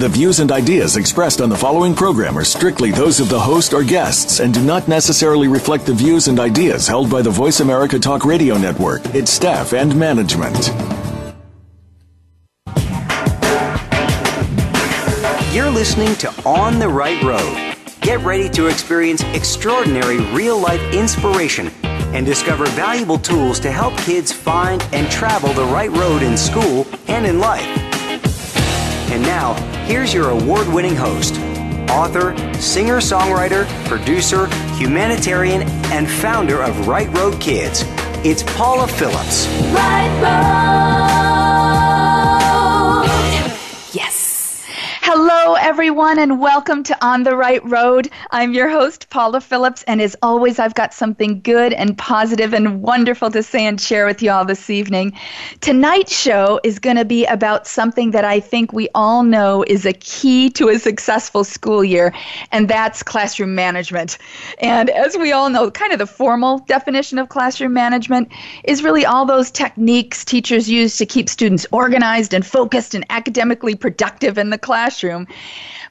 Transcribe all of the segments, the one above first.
The views and ideas expressed on the following program are strictly those of the host or guests and do not necessarily reflect the views and ideas held by the Voice America Talk Radio Network, its staff, and management. You're listening to On the Right Road. Get ready to experience extraordinary real life inspiration and discover valuable tools to help kids find and travel the right road in school and in life. And now, Here's your award winning host, author, singer songwriter, producer, humanitarian, and founder of Right Road Kids. It's Paula Phillips. Right Road. Yes. Hello, everyone, and welcome to On the Right Road. I'm your host, Paula Phillips, and as always, I've got something good and positive and wonderful to say and share with you all this evening. Tonight's show is going to be about something that I think we all know is a key to a successful school year, and that's classroom management. And as we all know, kind of the formal definition of classroom management is really all those techniques teachers use to keep students organized and focused and academically productive in the classroom.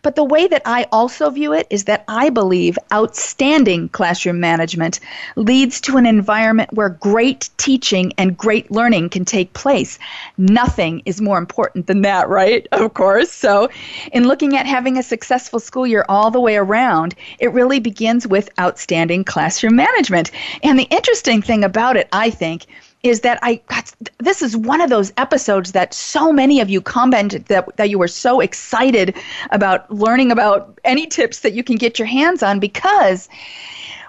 But the way that I also view it is that I believe outstanding classroom management leads to an environment where great teaching and great learning can take place. Nothing is more important than that, right? Of course. So, in looking at having a successful school year all the way around, it really begins with outstanding classroom management. And the interesting thing about it, I think, is that I this is one of those episodes that so many of you commented that that you were so excited about learning about any tips that you can get your hands on because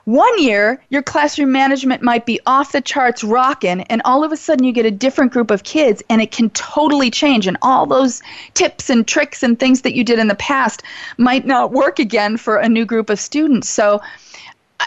one year your classroom management might be off the charts rocking and all of a sudden you get a different group of kids and it can totally change and all those tips and tricks and things that you did in the past might not work again for a new group of students. So uh,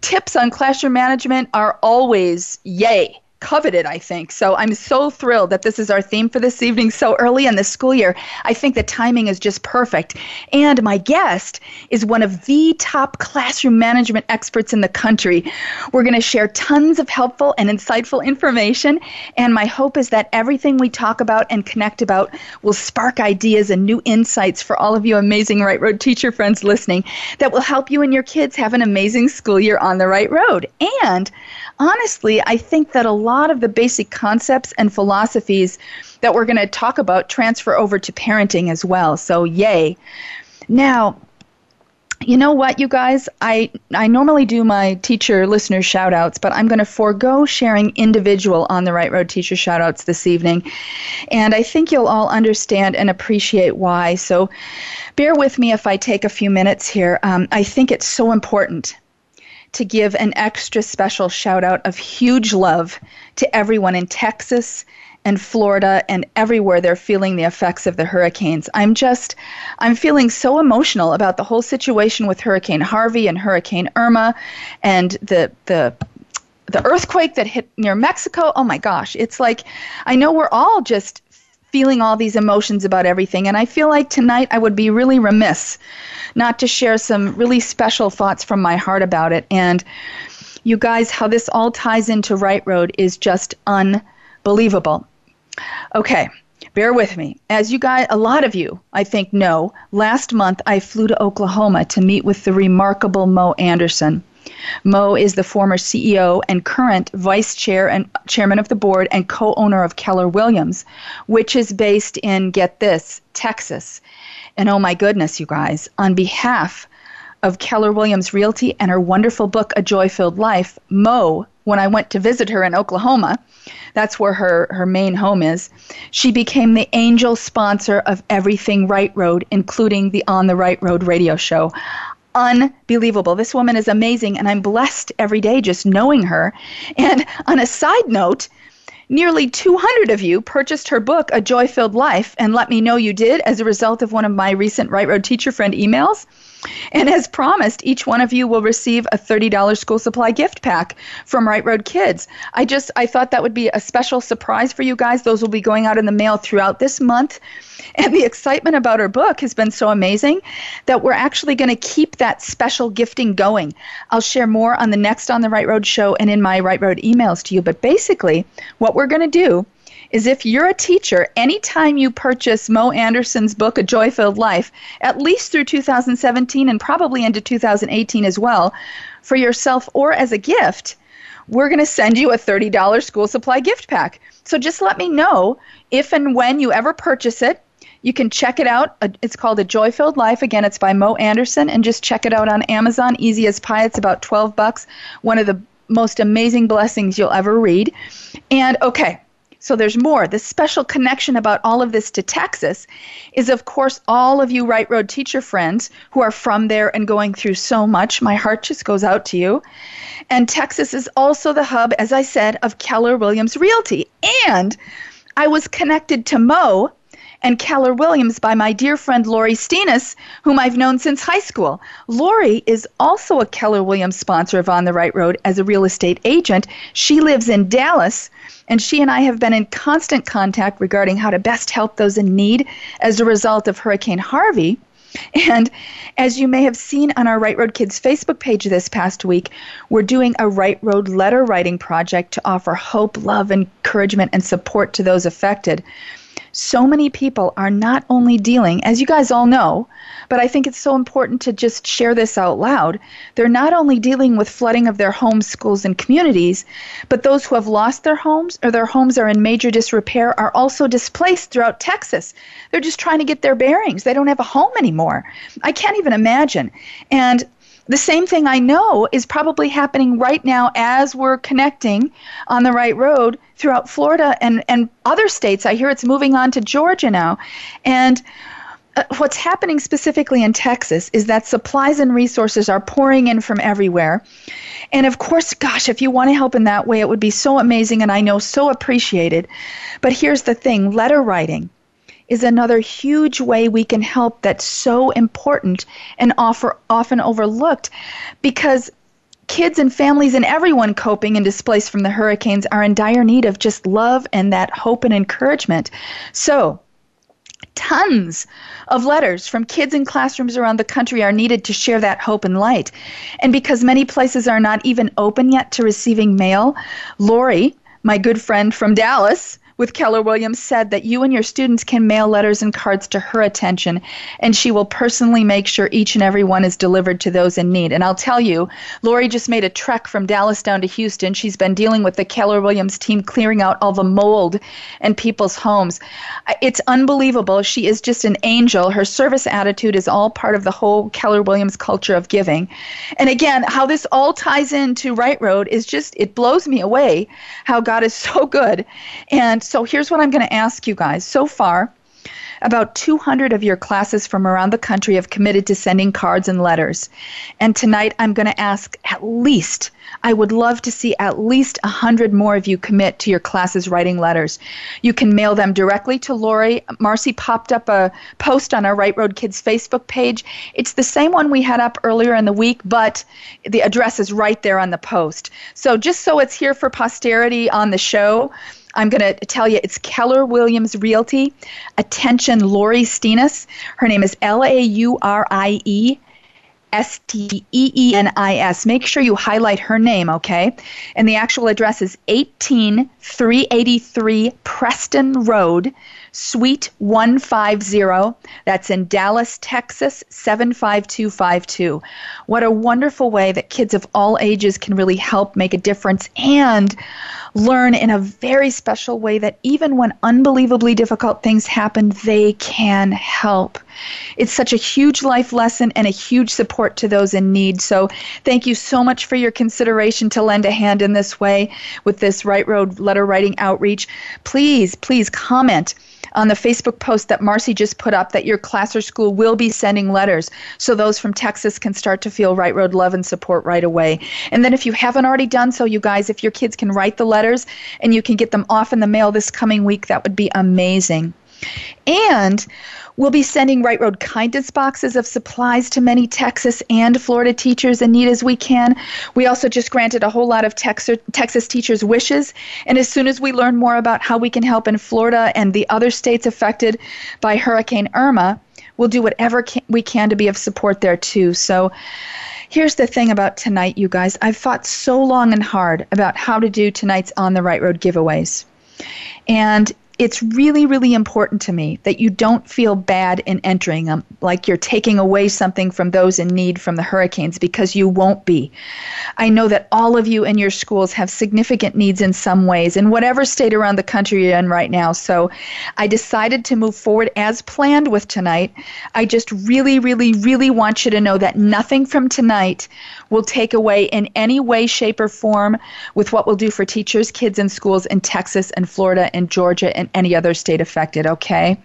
tips on classroom management are always yay coveted, I think. So I'm so thrilled that this is our theme for this evening so early in the school year. I think the timing is just perfect. And my guest is one of the top classroom management experts in the country. We're going to share tons of helpful and insightful information. And my hope is that everything we talk about and connect about will spark ideas and new insights for all of you amazing Right Road teacher friends listening that will help you and your kids have an amazing school year on the right road. And honestly, I think that a lot of the basic concepts and philosophies that we're going to talk about transfer over to parenting as well. So, yay. Now, you know what, you guys? I, I normally do my teacher listener shout outs, but I'm going to forego sharing individual on the Right Road teacher shout outs this evening. And I think you'll all understand and appreciate why. So bear with me if I take a few minutes here. Um, I think it's so important to give an extra special shout out of huge love to everyone in Texas and Florida and everywhere they're feeling the effects of the hurricanes. I'm just I'm feeling so emotional about the whole situation with Hurricane Harvey and Hurricane Irma and the the the earthquake that hit near Mexico. Oh my gosh, it's like I know we're all just feeling all these emotions about everything and I feel like tonight I would be really remiss not to share some really special thoughts from my heart about it. And you guys, how this all ties into Right Road is just unbelievable. Okay, bear with me. As you guys, a lot of you, I think, know, last month I flew to Oklahoma to meet with the remarkable Mo Anderson. Mo is the former CEO and current vice chair and chairman of the board and co-owner of Keller Williams, which is based in get this, Texas. And oh my goodness, you guys, on behalf of Keller Williams Realty and her wonderful book, A Joy Filled Life, Mo, when I went to visit her in Oklahoma, that's where her, her main home is, she became the angel sponsor of Everything Right Road, including the On the Right Road radio show. Unbelievable. This woman is amazing, and I'm blessed every day just knowing her. And on a side note, Nearly 200 of you purchased her book, A Joy Filled Life, and let me know you did as a result of one of my recent Right Road Teacher Friend emails. And as promised, each one of you will receive a $30 school supply gift pack from Right Road Kids. I just I thought that would be a special surprise for you guys. Those will be going out in the mail throughout this month. And the excitement about our book has been so amazing that we're actually going to keep that special gifting going. I'll share more on the next On the Right Road show and in my Right Road emails to you. But basically, what we're going to do is if you're a teacher, anytime you purchase Mo Anderson's book, A Joy Filled Life, at least through 2017 and probably into 2018 as well, for yourself or as a gift, we're going to send you a $30 school supply gift pack. So just let me know if and when you ever purchase it. You can check it out. Uh, it's called A Joy Filled Life. Again, it's by Mo Anderson, and just check it out on Amazon. Easy as pie. It's about 12 bucks. One of the most amazing blessings you'll ever read. And okay, so there's more. The special connection about all of this to Texas is, of course, all of you Right Road teacher friends who are from there and going through so much. My heart just goes out to you. And Texas is also the hub, as I said, of Keller Williams Realty. And I was connected to Mo and Keller Williams by my dear friend Laurie Steenis, whom I've known since high school. Laurie is also a Keller Williams sponsor of On the Right Road as a real estate agent. She lives in Dallas, and she and I have been in constant contact regarding how to best help those in need as a result of Hurricane Harvey. And as you may have seen on our Right Road Kids Facebook page this past week, we're doing a Right Road letter writing project to offer hope, love, encouragement, and support to those affected so many people are not only dealing, as you guys all know, but I think it's so important to just share this out loud. They're not only dealing with flooding of their homes, schools, and communities, but those who have lost their homes or their homes are in major disrepair are also displaced throughout Texas. They're just trying to get their bearings. They don't have a home anymore. I can't even imagine. And the same thing I know is probably happening right now as we're connecting on the right road throughout Florida and, and other states. I hear it's moving on to Georgia now. And uh, what's happening specifically in Texas is that supplies and resources are pouring in from everywhere. And of course, gosh, if you want to help in that way, it would be so amazing and I know so appreciated. But here's the thing letter writing is another huge way we can help that's so important and offer, often overlooked because kids and families and everyone coping and displaced from the hurricanes are in dire need of just love and that hope and encouragement. So, tons of letters from kids in classrooms around the country are needed to share that hope and light. And because many places are not even open yet to receiving mail, Laurie, my good friend from Dallas, with Keller Williams said that you and your students can mail letters and cards to her attention, and she will personally make sure each and every one is delivered to those in need. And I'll tell you, Laurie just made a trek from Dallas down to Houston. She's been dealing with the Keller Williams team clearing out all the mold in people's homes. It's unbelievable. She is just an angel. Her service attitude is all part of the whole Keller Williams culture of giving. And again, how this all ties into Right Road is just, it blows me away how God is so good. And so here's what I'm going to ask you guys. So far, about 200 of your classes from around the country have committed to sending cards and letters. And tonight I'm going to ask at least, I would love to see at least 100 more of you commit to your classes writing letters. You can mail them directly to Laurie. Marcy popped up a post on our Right Road Kids Facebook page. It's the same one we had up earlier in the week, but the address is right there on the post. So just so it's here for posterity on the show, I'm going to tell you it's Keller Williams Realty. Attention, Laurie Steenis. Her name is L A U R I E. S T E E N I S. Make sure you highlight her name, okay? And the actual address is 18383 Preston Road, Suite 150. That's in Dallas, Texas 75252. What a wonderful way that kids of all ages can really help make a difference and learn in a very special way that even when unbelievably difficult things happen, they can help. It's such a huge life lesson and a huge support to those in need. So, thank you so much for your consideration to lend a hand in this way with this Right Road letter writing outreach. Please, please comment on the Facebook post that Marcy just put up that your class or school will be sending letters so those from Texas can start to feel Right Road love and support right away. And then if you haven't already done so, you guys, if your kids can write the letters and you can get them off in the mail this coming week, that would be amazing. And We'll be sending Right Road kindness boxes of supplies to many Texas and Florida teachers in need as we can. We also just granted a whole lot of Texas teachers' wishes. And as soon as we learn more about how we can help in Florida and the other states affected by Hurricane Irma, we'll do whatever we can to be of support there too. So, Here's the thing about tonight, you guys. I've fought so long and hard about how to do tonight's On the Right Road giveaways. And it's really, really important to me that you don't feel bad in entering them, like you're taking away something from those in need from the hurricanes, because you won't be. I know that all of you in your schools have significant needs in some ways, in whatever state around the country you're in right now. So I decided to move forward as planned with tonight. I just really, really, really want you to know that nothing from tonight will take away in any way, shape, or form with what we'll do for teachers, kids, and schools in Texas and Florida and Georgia and any other state affected, okay?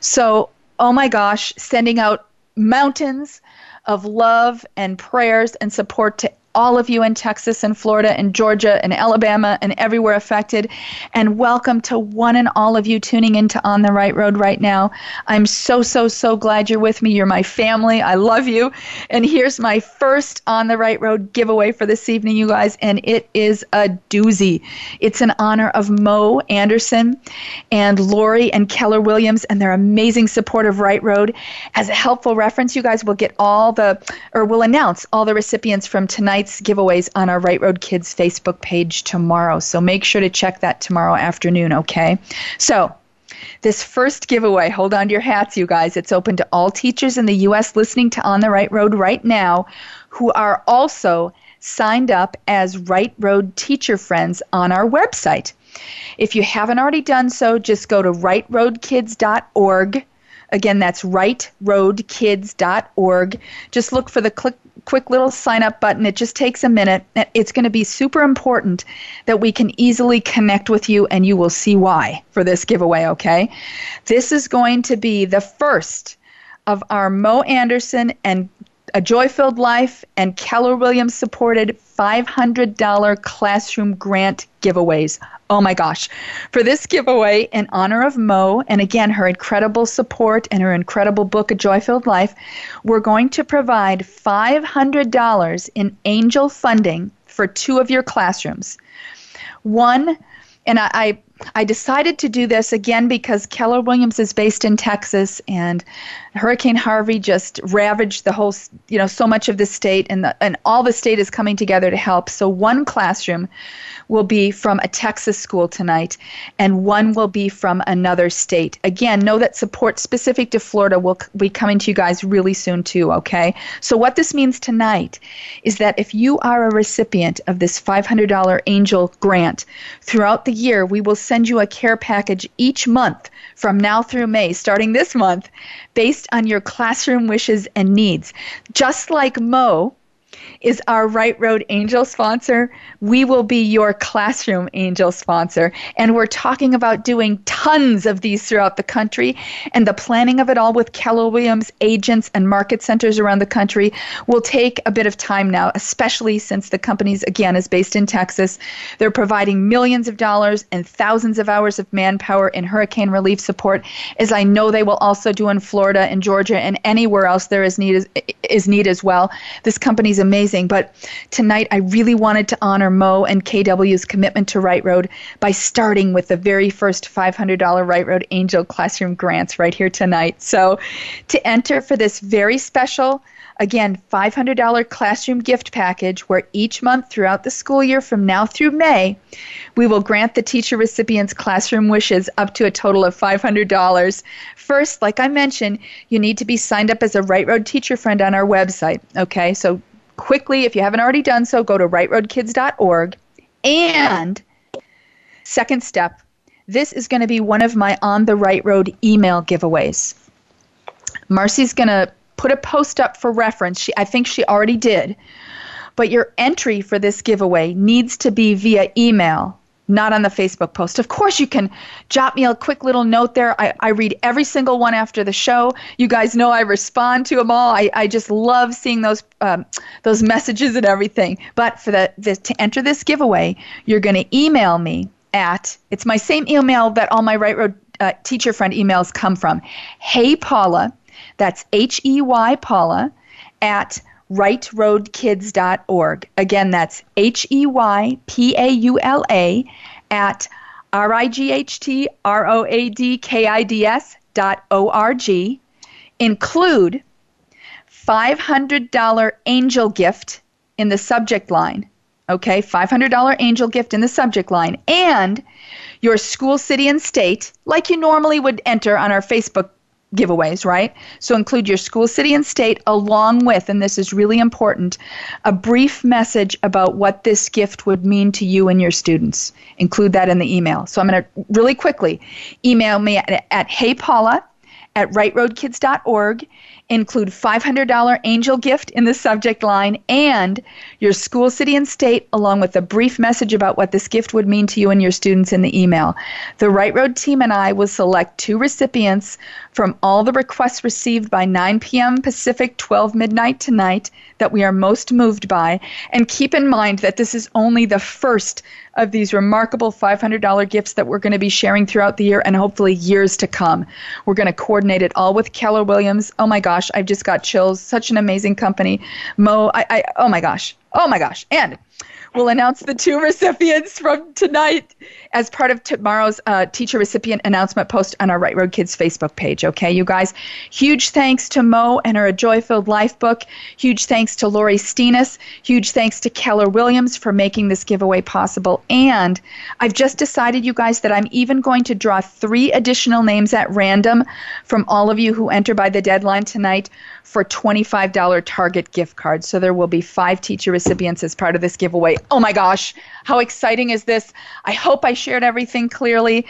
So, oh my gosh, sending out mountains of love and prayers and support to all of you in Texas and Florida and Georgia and Alabama and everywhere affected. And welcome to one and all of you tuning into On the Right Road right now. I'm so, so, so glad you're with me. You're my family. I love you. And here's my first On the Right Road giveaway for this evening, you guys. And it is a doozy. It's in honor of Mo Anderson and Laurie and Keller Williams and their amazing support of Right Road. As a helpful reference, you guys will get all the, or will announce all the recipients from tonight giveaways on our Right Road Kids Facebook page tomorrow. So make sure to check that tomorrow afternoon, okay? So, this first giveaway, hold on to your hats, you guys. It's open to all teachers in the U.S. listening to On the Right Road right now who are also signed up as Right Road Teacher Friends on our website. If you haven't already done so, just go to rightroadkids.org. Again, that's rightroadkids.org. Just look for the click quick little sign up button. It just takes a minute. It's going to be super important that we can easily connect with you, and you will see why for this giveaway, okay? This is going to be the first of our Mo Anderson and a Joy Filled Life and Keller Williams supported $500 classroom grant giveaways. Oh my gosh. For this giveaway, in honor of Mo, and again, her incredible support and her incredible book, A Joy Filled Life, we're going to provide $500 in angel funding for two of your classrooms. One, and I, I I decided to do this again because Keller Williams is based in Texas and Hurricane Harvey just ravaged the whole, you know, so much of the state and the, and all the state is coming together to help. So one classroom will be from a Texas school tonight, and one will be from another state. Again, know that support specific to Florida will be coming to you guys really soon, too, okay? So, what this means tonight is that if you are a recipient of this $500 Angel grant, throughout the year, we will send you a care package each month from now through May, starting this month, based on your classroom wishes and needs. Just like Mo, is our Right Road Angel sponsor. We will be your Classroom Angel sponsor. And we're talking about doing tons of these throughout the country. And the planning of it all with Keller Williams agents and market centers around the country will take a bit of time now, especially since the company's, again, is based in Texas. They're providing millions of dollars and thousands of hours of manpower in hurricane relief support, as I know they will also do in Florida and Georgia and anywhere else there is need, is need as well. This company's amazing. But tonight, I really wanted to honor Mo and KW's commitment to Right Road by starting with the very first $500 Right Road Angel Classroom grants right here tonight. So, to enter for this very special Again, $500 classroom gift package where each month throughout the school year from now through May, we will grant the teacher recipients classroom wishes up to a total of $500. First, like I mentioned, you need to be signed up as a Right Road teacher friend on our website. Okay, so quickly, if you haven't already done so, go to rightroadkids.org. And second step, this is going to be one of my On the Right Road email giveaways. Marcy's going to put a post up for reference. She, I think she already did. But your entry for this giveaway needs to be via email not on the Facebook post. Of course, you can jot me a quick little note there. I, I read every single one after the show. You guys know I respond to them all. I, I just love seeing those um, those messages and everything. But for the, the to enter this giveaway, you're going to email me at it's my same email that all my Right Road uh, teacher friend emails come from. Hey Paula, that's H E Y Paula, at rightroadkids.org. Again, that's H E Y P A U L A at R I G H T R O A D K I D S dot O R G. Include $500 angel gift in the subject line. Okay, $500 angel gift in the subject line. And your school, city, and state, like you normally would enter on our Facebook giveaways, right? So include your school, city, and state along with, and this is really important, a brief message about what this gift would mean to you and your students. Include that in the email. So I'm going to really quickly email me at, at heypaula at rightroadkids.org include $500 angel gift in the subject line and your school, city, and state, along with a brief message about what this gift would mean to you and your students in the email. The Right Road team and I will select two recipients from all the requests received by 9 p.m. Pacific, 12 midnight tonight that we are most moved by. And keep in mind that this is only the first of these remarkable $500 gifts that we're going to be sharing throughout the year and hopefully years to come. We're going to coordinate it all with Keller Williams. Oh my gosh, I've just got chills. Such an amazing company. Mo, I, I oh my gosh. Oh my gosh. And we'll announce the two recipients from tonight as part of tomorrow's uh, teacher recipient announcement post on our Right Road Kids Facebook page. Okay, you guys. Huge thanks to Mo and her A Joy Filled Life book. Huge thanks to Laurie Steenis. Huge thanks to Keller Williams for making this giveaway possible. And I've just decided, you guys, that I'm even going to draw three additional names at random from all of you who enter by the deadline tonight for $25 Target gift cards. So there will be five teacher recipients as part of this giveaway. Oh my gosh, how exciting is this? I hope I shared everything clearly.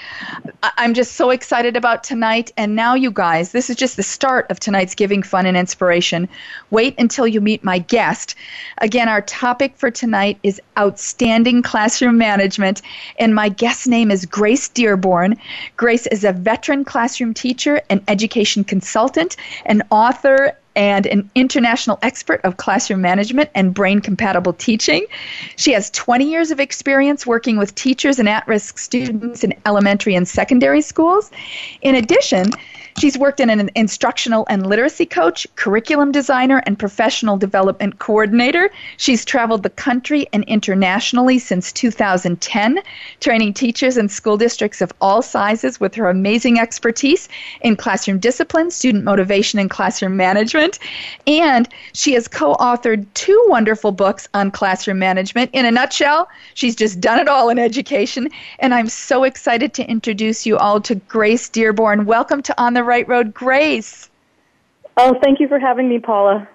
I'm just so excited about tonight. And now, you guys, this is just the start of tonight's Giving Fun and Inspiration. Wait until you meet my guest. Again, our topic for tonight is outstanding classroom management. And my guest name is Grace Dearborn. Grace is a veteran classroom teacher, an education consultant, an author, and an international expert of classroom management and brain compatible teaching. She has 20 years of experience working with teachers and at risk students in elementary and secondary schools. In addition, She's worked in an instructional and literacy coach, curriculum designer, and professional development coordinator. She's traveled the country and internationally since 2010, training teachers and school districts of all sizes with her amazing expertise in classroom discipline, student motivation, and classroom management. And she has co authored two wonderful books on classroom management. In a nutshell, she's just done it all in education. And I'm so excited to introduce you all to Grace Dearborn. Welcome to On the the right road, Grace. Oh, thank you for having me, Paula.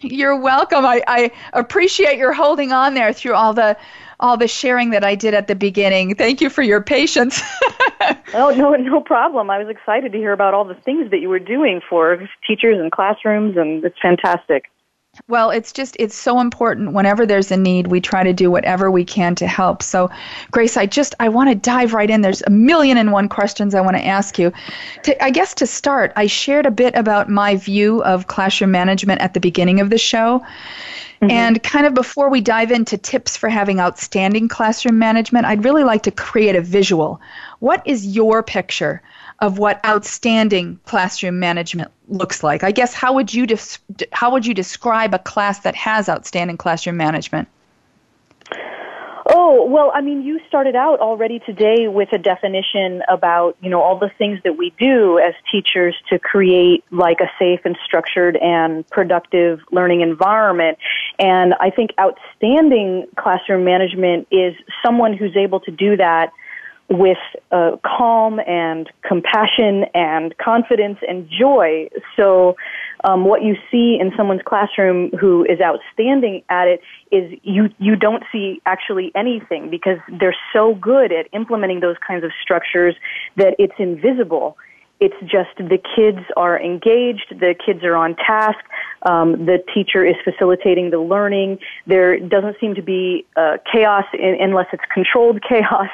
You're welcome. I, I appreciate your holding on there through all the all the sharing that I did at the beginning. Thank you for your patience. oh, no, no problem. I was excited to hear about all the things that you were doing for teachers and classrooms, and it's fantastic. Well, it's just, it's so important. Whenever there's a need, we try to do whatever we can to help. So, Grace, I just, I want to dive right in. There's a million and one questions I want to ask you. To, I guess to start, I shared a bit about my view of classroom management at the beginning of the show. Mm-hmm. And kind of before we dive into tips for having outstanding classroom management, I'd really like to create a visual. What is your picture of what outstanding classroom management looks like. I guess how would you des- how would you describe a class that has outstanding classroom management? Oh, well, I mean, you started out already today with a definition about, you know, all the things that we do as teachers to create like a safe and structured and productive learning environment. And I think outstanding classroom management is someone who's able to do that with uh, calm and compassion and confidence and joy. So, um, what you see in someone's classroom who is outstanding at it is you you don't see actually anything because they're so good at implementing those kinds of structures that it's invisible. It's just the kids are engaged, the kids are on task, um, the teacher is facilitating the learning. There doesn't seem to be uh, chaos in, unless it's controlled chaos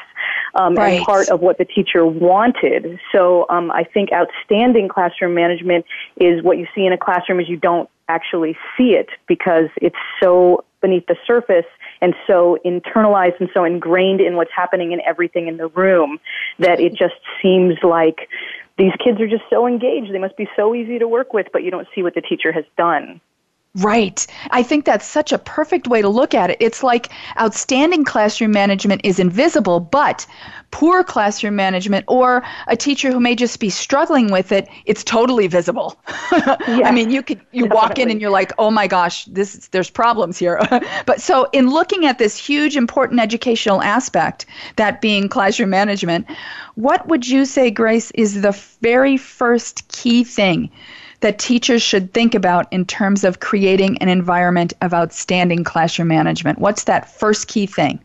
um, right. and part of what the teacher wanted. So um, I think outstanding classroom management is what you see in a classroom is you don't actually see it because it's so beneath the surface and so internalized and so ingrained in what's happening in everything in the room that it just seems like these kids are just so engaged. They must be so easy to work with, but you don't see what the teacher has done. Right. I think that's such a perfect way to look at it. It's like outstanding classroom management is invisible, but poor classroom management or a teacher who may just be struggling with it, it's totally visible. I mean, you could you definitely. walk in and you're like, "Oh my gosh, this there's problems here." but so in looking at this huge important educational aspect, that being classroom management, what would you say Grace is the very first key thing that teachers should think about in terms of creating an environment of outstanding classroom management? What's that first key thing?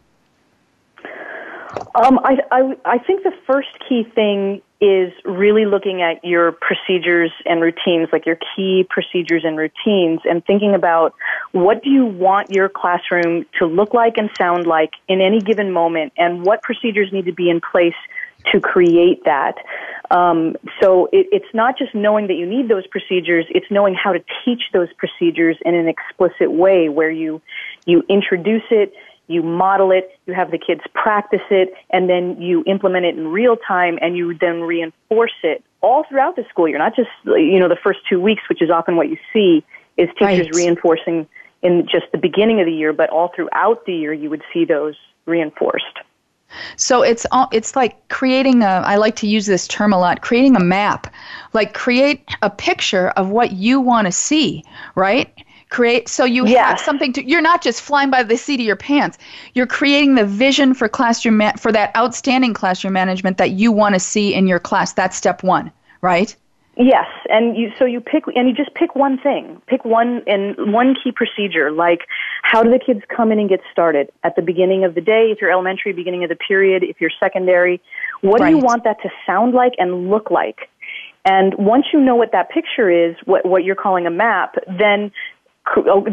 Um, I, I, I think the first key thing is really looking at your procedures and routines, like your key procedures and routines, and thinking about what do you want your classroom to look like and sound like in any given moment, and what procedures need to be in place to create that. Um, so it, it's not just knowing that you need those procedures; it's knowing how to teach those procedures in an explicit way, where you you introduce it, you model it, you have the kids practice it, and then you implement it in real time, and you then reinforce it all throughout the school year. Not just you know the first two weeks, which is often what you see, is teachers right. reinforcing in just the beginning of the year, but all throughout the year, you would see those reinforced. So it's it's like creating a I like to use this term a lot, creating a map. Like create a picture of what you want to see, right? Create so you have something to you're not just flying by the seat of your pants. You're creating the vision for classroom for that outstanding classroom management that you want to see in your class. That's step 1, right? Yes, and you so you pick and you just pick one thing. Pick one and one key procedure like how do the kids come in and get started at the beginning of the day if you're elementary, beginning of the period, if you're secondary. What right. do you want that to sound like and look like? And once you know what that picture is, what what you're calling a map, then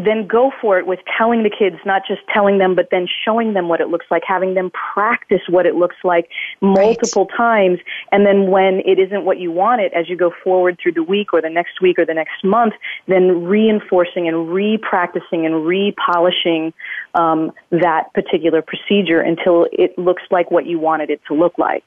then go for it with telling the kids, not just telling them, but then showing them what it looks like, having them practice what it looks like multiple right. times. And then when it isn't what you want it, as you go forward through the week or the next week or the next month, then reinforcing and re-practicing and re-polishing um, that particular procedure until it looks like what you wanted it to look like.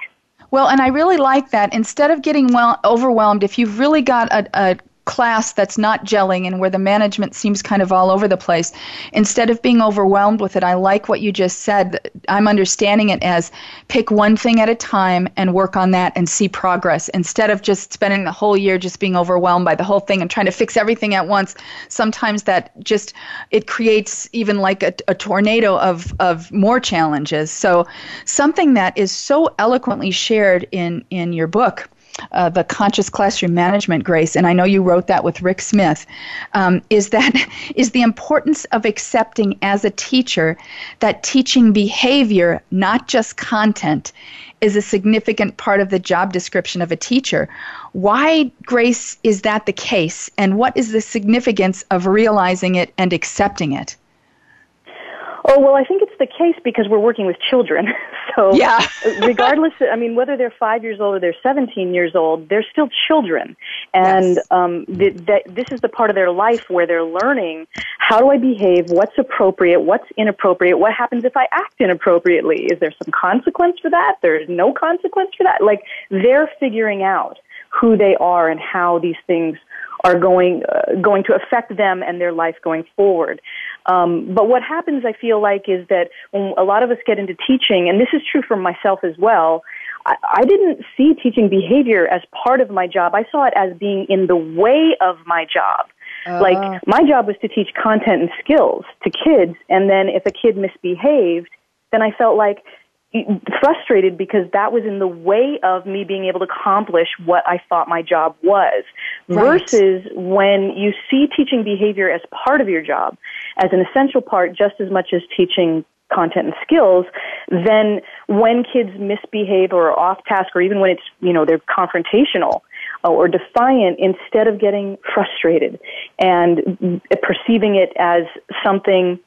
Well, and I really like that. Instead of getting well overwhelmed, if you've really got a, a class that's not gelling and where the management seems kind of all over the place, instead of being overwhelmed with it, I like what you just said. I'm understanding it as pick one thing at a time and work on that and see progress instead of just spending the whole year just being overwhelmed by the whole thing and trying to fix everything at once. Sometimes that just it creates even like a, a tornado of of more challenges. So something that is so eloquently shared in in your book uh, the conscious classroom management, Grace, and I know you wrote that with Rick Smith, um, is that is the importance of accepting as a teacher that teaching behavior, not just content, is a significant part of the job description of a teacher. Why, Grace, is that the case, and what is the significance of realizing it and accepting it? Oh, well, I think it's the case because we're working with children. So, yeah. regardless, I mean, whether they're five years old or they're 17 years old, they're still children. And yes. um, th- th- this is the part of their life where they're learning how do I behave, what's appropriate, what's inappropriate, what happens if I act inappropriately? Is there some consequence for that? There's no consequence for that? Like, they're figuring out who they are and how these things are going uh, going to affect them and their life going forward. Um, but what happens, I feel like, is that when a lot of us get into teaching, and this is true for myself as well. I, I didn't see teaching behavior as part of my job. I saw it as being in the way of my job. Uh. Like my job was to teach content and skills to kids, and then if a kid misbehaved, then I felt like frustrated because that was in the way of me being able to accomplish what I thought my job was. Right. Versus when you see teaching behavior as part of your job, as an essential part, just as much as teaching content and skills, then when kids misbehave or are off task or even when it's, you know, they're confrontational, uh, or defiant instead of getting frustrated and perceiving it as something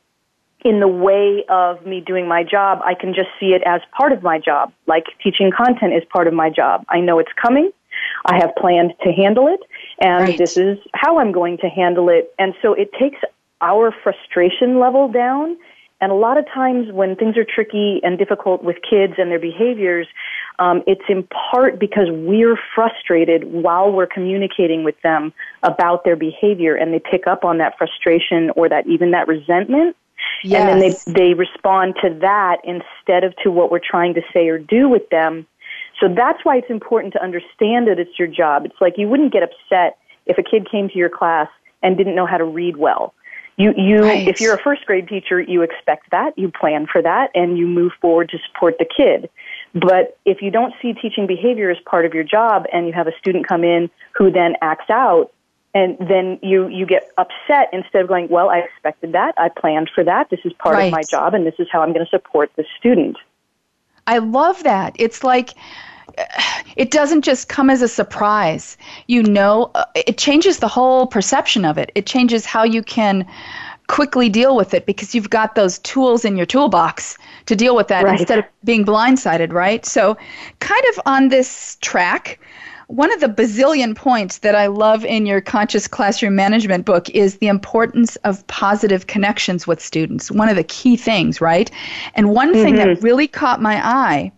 in the way of me doing my job, I can just see it as part of my job. Like teaching content is part of my job. I know it's coming. I have planned to handle it. and Right. this is how I'm going to handle it. And so it takes our frustration level down. And a lot of times when things are tricky and difficult with kids and their behaviors, um, it's in part because we're frustrated while we're communicating with them about their behavior and they pick up on that frustration or that even that resentment. And then they, they respond to that instead of to what we're trying to say or do with them. So that's why it's important to understand that it's your job. It's like you wouldn't get upset if a kid came to your class and didn't know how to read well. You, you, Right. if you're a first grade teacher, you expect that, you plan for that, and you move forward to support the kid. But if you don't see teaching behavior as part of your job and you have a student come in who then acts out, and then you, you get upset instead of going, well, I expected that, I planned for that, this is part Right. of my job, and this is how I'm going to support the student. I love that. It's like it doesn't just come as a surprise. You know, uh, it changes the whole perception of it. It changes how you can quickly deal with it because you've got those tools in your toolbox to deal with that Right. instead of being blindsided, right? So, kind of on this track, one of the bazillion points that I love in your conscious classroom management book is the importance of positive connections with students. One of the key things, right? And one thing that really caught my eye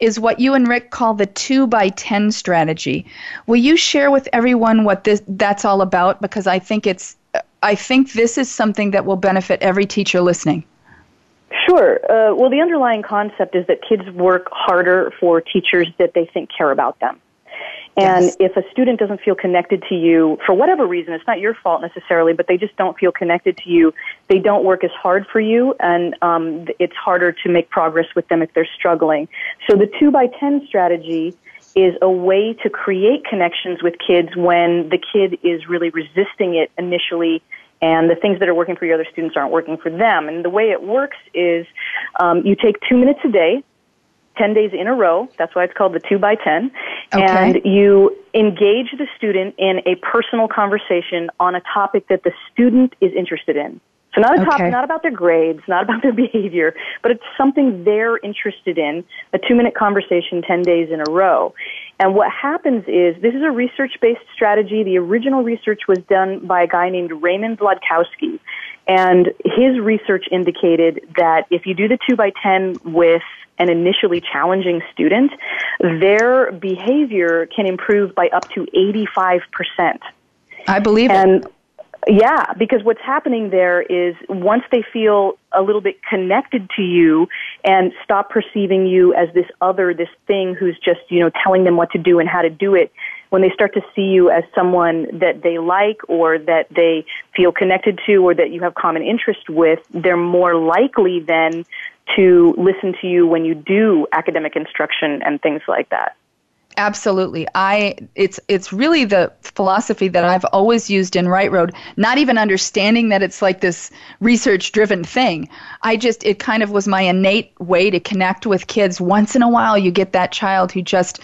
is what you and Rick call the 2 by 10 strategy. Will you share with everyone what this that's all about because I think it's I think this is something that will benefit every teacher listening. Sure. Uh, well, the underlying concept is that kids work harder for teachers that they think care about them. And Yes. if a student doesn't feel connected to you for whatever reason, it's not your fault necessarily, but they just don't feel connected to you, they don't work as hard for you, and um, it's harder to make progress with them if they're struggling. So the 2 by 10 strategy is a way to create connections with kids when the kid is really resisting it initially and the things that are working for your other students aren't working for them. And the way it works is um, you take two minutes a day, 10 days in a row. That's why it's called the 2 by 10. Okay. And you engage the student in a personal conversation on a topic that the student is interested in. So not a Okay. topic, not about their grades, not about their behavior, but it's something they're interested in. A two minute conversation, 10 days in a row. And what happens is this is a research based strategy. The original research was done by a guy named Raymond Wlodkowski. And his research indicated that if you do the 2 by 10 with an initially challenging student, their behavior can improve by up to 85%. I believe it. And yeah, because what's happening there is once they feel a little bit connected to you and stop perceiving you as this other, this thing who's just, you know, telling them what to do and how to do it, when they start to see you as someone that they like or that they feel connected to or that you have common interest with, they're more likely then to listen to you when you do academic instruction and things like that. Absolutely. I it's it's really the philosophy that I've always used in Right Road, not even understanding that it's like this research driven thing. I just it kind of was my innate way to connect with kids. Once in a while you get that child who just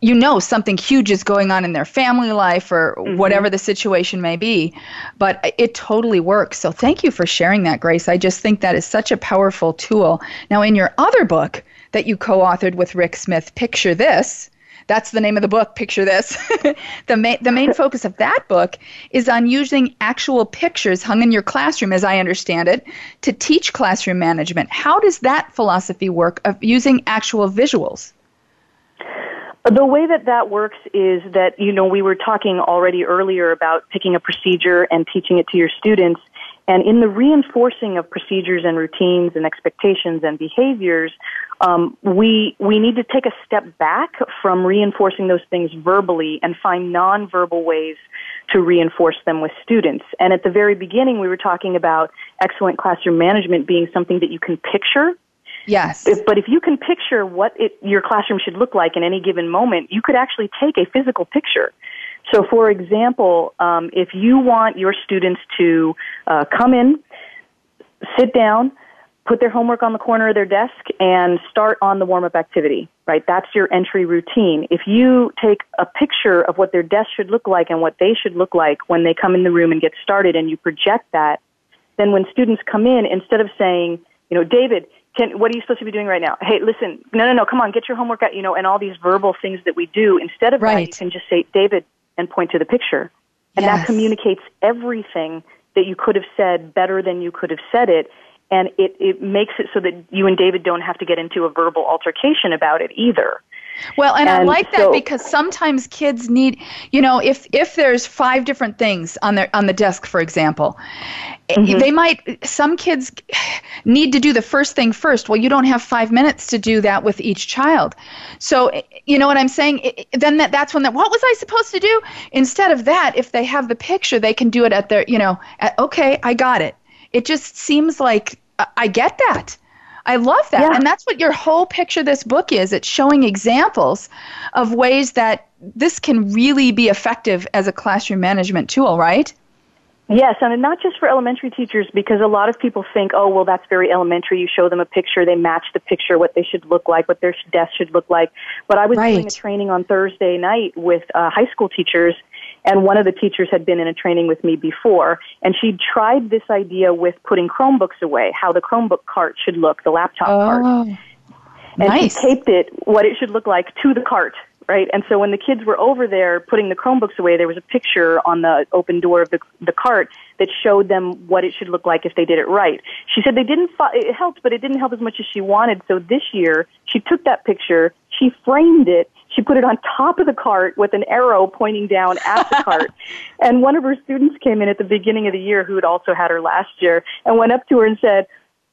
you know something huge is going on in their family life or mm-hmm. whatever the situation may be, but it totally works. So thank you for sharing that Grace. I just think that is such a powerful tool. Now in your other book that you co-authored with Rick Smith, Picture This, that's the name of the book. Picture this. the main the main focus of that book is on using actual pictures hung in your classroom, as I understand it, to teach classroom management. How does that philosophy work of using actual visuals? The way that that works is that, you know, we were talking already earlier about picking a procedure and teaching it to your students. And in the reinforcing of procedures and routines and expectations and behaviors, um, we we need to take a step back from reinforcing those things verbally and find nonverbal ways to reinforce them with students. And at the very beginning, we were talking about excellent classroom management being something that you can picture Yes. if, but if you can picture what it, your classroom should look like in any given moment, you could actually take a physical picture. So, for example, um, if you want your students to uh, come in, sit down, put their homework on the corner of their desk, and start on the warm up activity, right? That's your entry routine. If you take a picture of what their desk should look like and what they should look like when they come in the room and get started, and you project that, then when students come in, instead of saying, you know, David, can, what are you supposed to be doing right now? Hey, listen, no, no, no, come on, get your homework out, you know, and all these verbal things that we do. Instead of that, Right. you can just say, David, and point to the picture. And Yes. that communicates everything that you could have said better than you could have said it. And it, it makes it so that you and David don't have to get into a verbal altercation about it either. Well, and, I And like that so- because sometimes kids need, you know, if if there's five different things on their on the desk, for example, eh, Mm-hmm. they might some kids need to do the first thing first. Well, you don't have 5 minutes to do that with each child. So, eh, you know what I'm saying? I- I- Then that, that's when that what was I supposed to do? Instead of that, if they have the picture, they can do it at their, you know, at, okay, I got it. It just seems like I- I get that. I love that. Yeah. And that's what your whole picture of this book is. It's showing examples of ways that this can really be effective as a classroom management tool, right? Yes, and not just for elementary teachers because a lot of people think, oh, well, that's very elementary. You show them a picture, they match the picture, what they should look like, what their desk should look like. But I was doing a training on Thursday night with uh, high school teachers, and one of the teachers had been in a training with me before, and she tried this idea with putting Chromebooks away, how the Chromebook cart should look, the laptop oh, cart. Oh, And nice. she taped it, what it should look like, to the cart, right? And so when the kids were over there putting the Chromebooks away, there was a picture on the open door of the, the cart that showed them what it should look like if they did it right. She said they didn't, fo- it helped, but it didn't help as much as she wanted. So this year, she took that picture, she framed it, she put it on top of the cart with an arrow pointing down at the cart. And one of her students came in at the beginning of the year who had also had her last year and went up to her and said,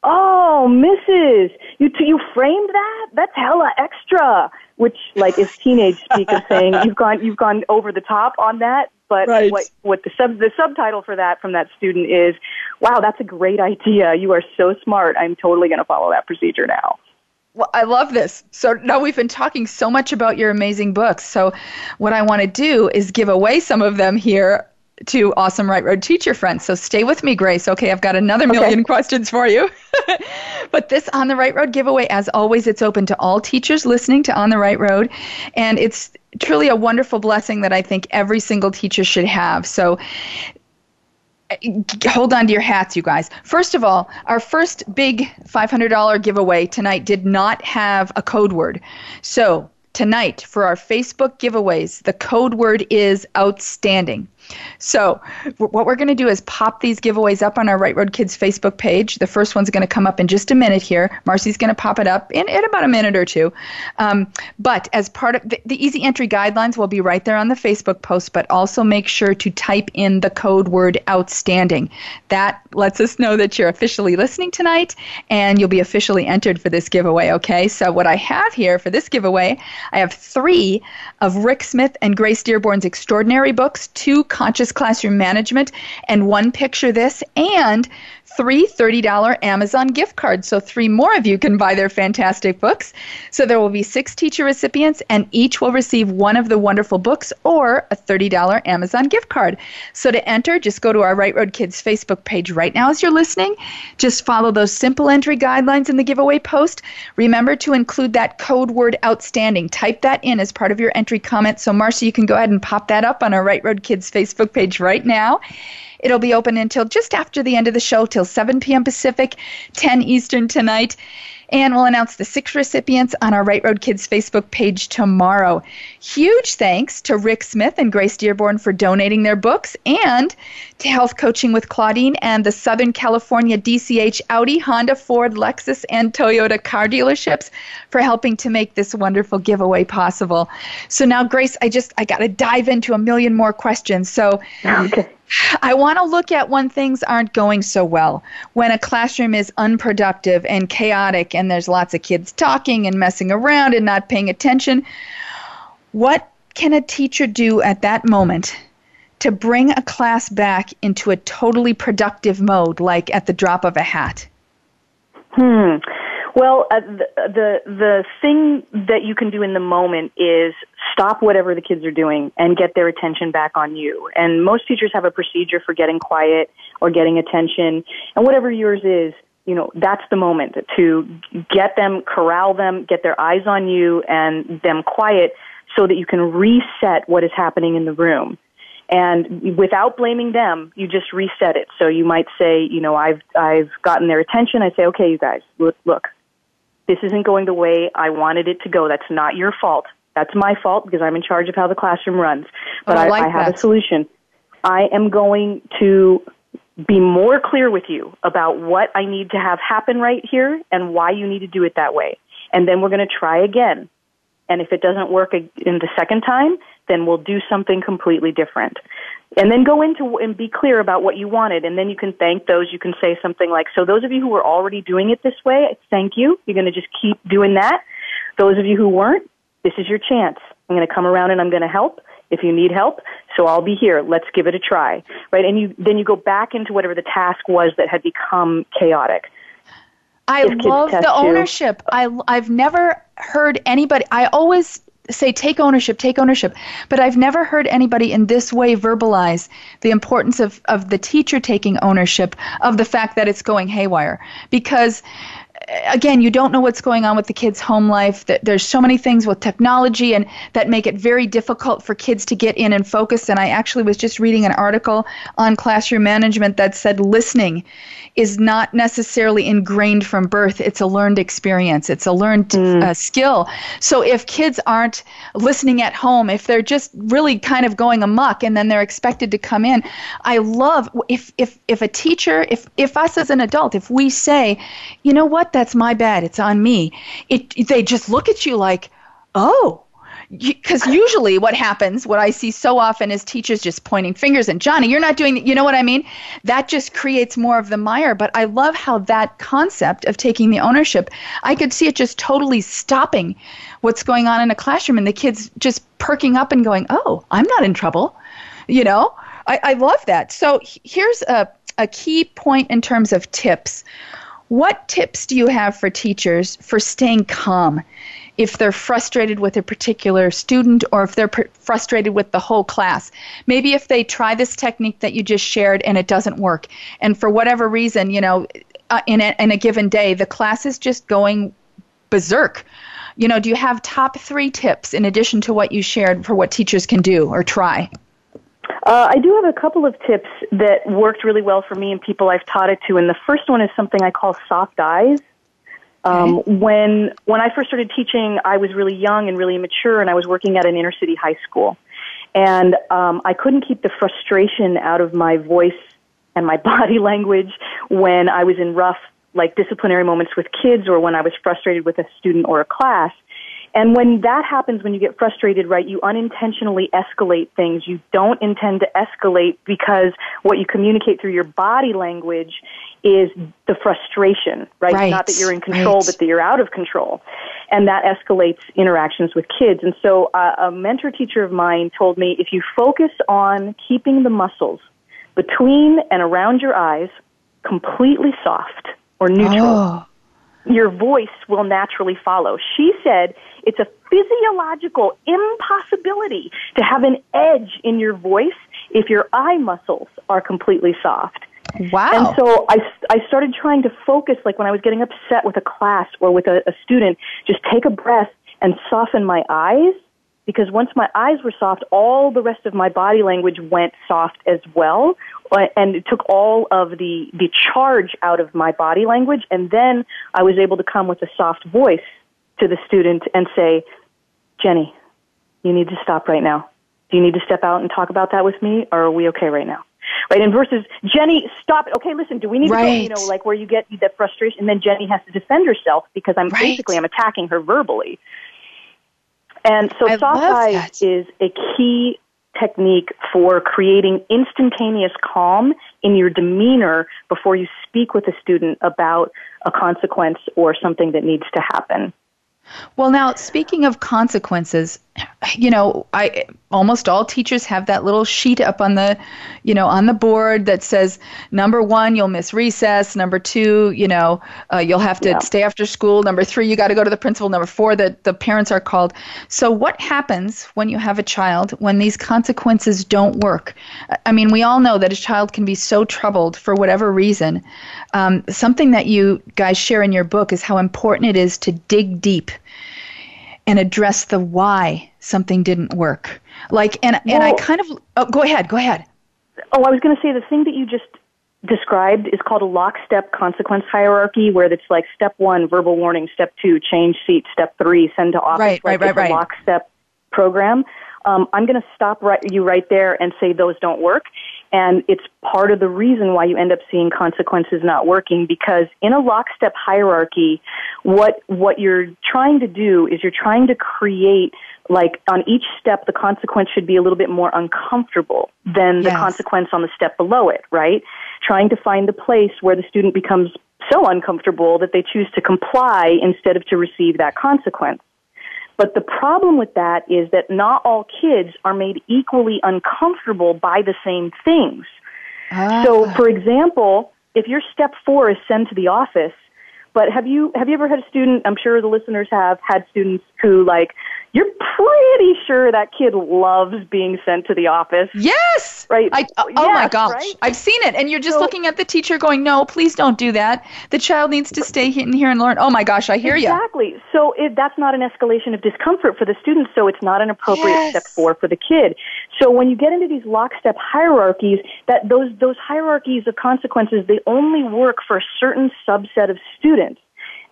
Oh, Mrs. You t- you framed that? That's hella extra. Which, like, is teenage speak of saying you've gone you've gone over the top on that. But Right. what what the sub the subtitle for that from that student is, "Wow, that's a great idea. You are so smart. I'm totally going to follow that procedure now." Well, I love this. So now we've been talking so much about your amazing books. So what I want to do is give away some of them here to awesome right road teacher friends. So stay with me, Grace. Okay, I've got another million questions for you. but this on the right road giveaway, as always, it's open to all teachers listening to On the Right Road, and it's truly a wonderful blessing that I think every single teacher should have. So Uh, hold on to your hats, you guys. First of all, our first big $500 giveaway tonight did not have a code word. So, tonight for our Facebook giveaways, the code word is outstanding. So, what we're going to do is pop these giveaways up on our Right Road Kids Facebook page. The first one's going to come up in just a minute here. Marcy's going to pop it up in, in about a minute or two. Um, but as part of the, the easy entry guidelines will be right there on the Facebook post, but also make sure to type in the code word outstanding. That lets us know that you're officially listening tonight and you'll be officially entered for this giveaway, okay? So, what I have here for this giveaway, I have three of Rick Smith and Grace Dearborn's extraordinary books, two conscious classroom management, and one picture this, and three $30 Amazon gift cards. So, three more of you can buy their fantastic books. So, there will be six teacher recipients, and each will receive one of the wonderful books or a $30 Amazon gift card. So, to enter, just go to our Right Road Kids Facebook page right now as you're listening. Just follow those simple entry guidelines in the giveaway post. Remember to include that code word outstanding. Type that in as part of your entry comment. So, Marcy, you can go ahead and pop that up on our Right Road Kids Facebook page right now. It'll be open until just after the end of the show, till 7 p.m. Pacific, 10 Eastern tonight. And we'll announce the six recipients on our Right Road Kids Facebook page tomorrow. Huge thanks to Rick Smith and Grace Dearborn for donating their books and to Health Coaching with Claudine and the Southern California DCH Audi, Honda, Ford, Lexus, and Toyota car dealerships for helping to make this wonderful giveaway possible. So now, Grace, I just I got to dive into a million more questions. So Okay. I want to look at when things aren't going so well, when a classroom is unproductive and chaotic and there's lots of kids talking and messing around and not paying attention. What can a teacher do at that moment to bring a class back into a totally productive mode, like at the drop of a hat? Hmm. Well, uh, the, the the thing that you can do in the moment is stop whatever the kids are doing and get their attention back on you. And most teachers have a procedure for getting quiet or getting attention, and whatever yours is, you know, that's the moment to get them, corral them, get their eyes on you and them quiet so that you can reset what is happening in the room. And without blaming them, you just reset it. So you might say, you know, I've I've gotten their attention. I say, okay, you guys, look, look, this isn't going the way I wanted it to go. That's not your fault. That's my fault because I'm in charge of how the classroom runs. But oh, I, like I, have a solution. I am going to be more clear with you about what I need to have happen right here and why you need to do it that way. And then we're going to try again. And if it doesn't work in the second time, then we'll do something completely different. And then go into and be clear about what you wanted. And then you can thank those. You can say something like, so those of you who were already doing it this way, thank you. You're going to just keep doing that. Those of you who weren't, this is your chance. I'm going to come around and I'm going to help if you need help. So I'll be here. Let's give it a try. Right? And you, then you go back into whatever the task was that had become chaotic. I love the ownership. I, I've never heard anybody, I always say take ownership, take ownership. But I've never heard anybody in this way verbalize the importance of, of the teacher taking ownership of the fact that it's going haywire. Because again, you don't know what's going on with the kids' home life. There's so many things with technology and that make it very difficult for kids to get in and focus. And I actually was just reading an article on classroom management that said listening is not necessarily ingrained from birth. It's a learned experience. It's a learned mm. uh, skill. So if kids aren't listening at home, if they're just really kind of going amok and then they're expected to come in, I love if if if a teacher, if if us as an adult, if we say, you know what that's my bad. It's on me. It they just look at you like, "Oh, because usually what happens what i see so often is teachers just pointing fingers and johnny you're not doing you know what i mean that just creates more of the mire but i love how that concept of taking the ownership i could see it just totally stopping what's going on in a classroom and the kids just perking up and going oh i'm not in trouble you know i, I love that so here's a, a key point in terms of tips what tips do you have for teachers for staying calm if they're frustrated with a particular student or if they're pr- frustrated with the whole class? Maybe if they try this technique that you just shared and it doesn't work, and for whatever reason, you know, uh, in, a, in a given day, the class is just going berserk. You know, do you have top three tips in addition to what you shared for what teachers can do or try? Uh, I do have a couple of tips that worked really well for me and people I've taught it to. And the first one is something I call soft eyes. Um, okay. When when I first started teaching, I was really young and really immature, and I was working at an inner city high school, and um, I couldn't keep the frustration out of my voice and my body language when I was in rough, like disciplinary moments with kids, or when I was frustrated with a student or a class. And when that happens, when you get frustrated, right, you unintentionally escalate things. You don't intend to escalate because what you communicate through your body language is the frustration, right? right. Not that you're in control, right. but that you're out of control. And that escalates interactions with kids. And so uh, a mentor teacher of mine told me if you focus on keeping the muscles between and around your eyes completely soft or neutral, oh. your voice will naturally follow. She said it's a physiological impossibility to have an edge in your voice if your eye muscles are completely soft. Wow. And so I, I started trying to focus, like when I was getting upset with a class or with a, a student, just take a breath and soften my eyes. Because once my eyes were soft, all the rest of my body language went soft as well. Uh, and it took all of the, the charge out of my body language. And then I was able to come with a soft voice to the student and say, Jenny, you need to stop right now. Do you need to step out and talk about that with me, or are we okay right now? Right, and versus Jenny, stop it. Okay, listen, do we need right. to go? You know, like where you get the frustration, and then Jenny has to defend herself because I'm right. basically I'm attacking her verbally. And so I soft eyes that. is a key technique for creating instantaneous calm in your demeanor before you speak with a student about a consequence or something that needs to happen. Well, now speaking of consequences, you know, I almost all teachers have that little sheet up on the, you know, on the board that says number one, you'll miss recess. Number two, you know, uh, you'll have to yeah. stay after school. Number three, you got to go to the principal. Number four, that the parents are called. So, what happens when you have a child when these consequences don't work? I mean, we all know that a child can be so troubled for whatever reason. Um, something that you guys share in your book is how important it is to dig deep and address the why something didn't work. Like, and well, and I kind of oh, go ahead, go ahead. Oh, I was going to say the thing that you just described is called a lockstep consequence hierarchy, where it's like step one, verbal warning, step two, change seat, step three, send to office. Right, like right, right, right. Lockstep program, um, I'm going to stop right, you right there and say those don't work. And it's part of the reason why you end up seeing consequences not working because in a lockstep hierarchy, what, what you're trying to do is you're trying to create like on each step the consequence should be a little bit more uncomfortable than the yes. consequence on the step below it, right? Trying to find the place where the student becomes so uncomfortable that they choose to comply instead of to receive that consequence. But the problem with that is that not all kids are made equally uncomfortable by the same things. Ah. So, for example, if your step four is send to the office, but have you have you ever had a student? I'm sure the listeners have had students who like you're pretty sure that kid loves being sent to the office. Yes. Right. I, oh, oh yes, my gosh. Right? I've seen it. And you're just so, looking at the teacher going, no, please don't do that. The child needs to stay in here and learn. Oh my gosh, I hear exactly. you. Exactly. So it, that's not an escalation of discomfort for the student. So it's not an appropriate yes. step four for the kid. So when you get into these lockstep hierarchies, that those, those hierarchies of consequences, they only work for a certain subset of students.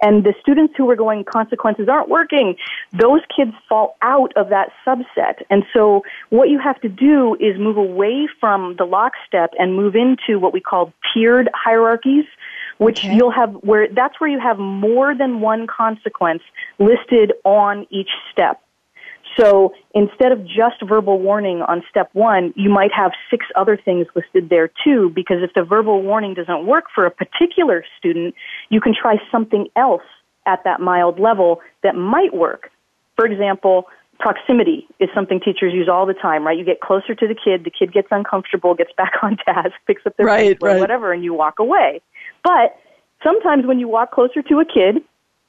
And the students who are going, consequences aren't working, those kids fall out of that subset. And so what you have to do is move away from the lockstep and move into what we call tiered hierarchies which okay. you'll have where that's where you have more than one consequence listed on each step. So instead of just verbal warning on step one, you might have six other things listed there too, because if the verbal warning doesn't work for a particular student, you can try something else at that mild level that might work. For example, proximity is something teachers use all the time, right? You get closer to the kid, the kid gets uncomfortable, gets back on task, picks up their right, right. whatever, and you walk away. But sometimes when you walk closer to a kid,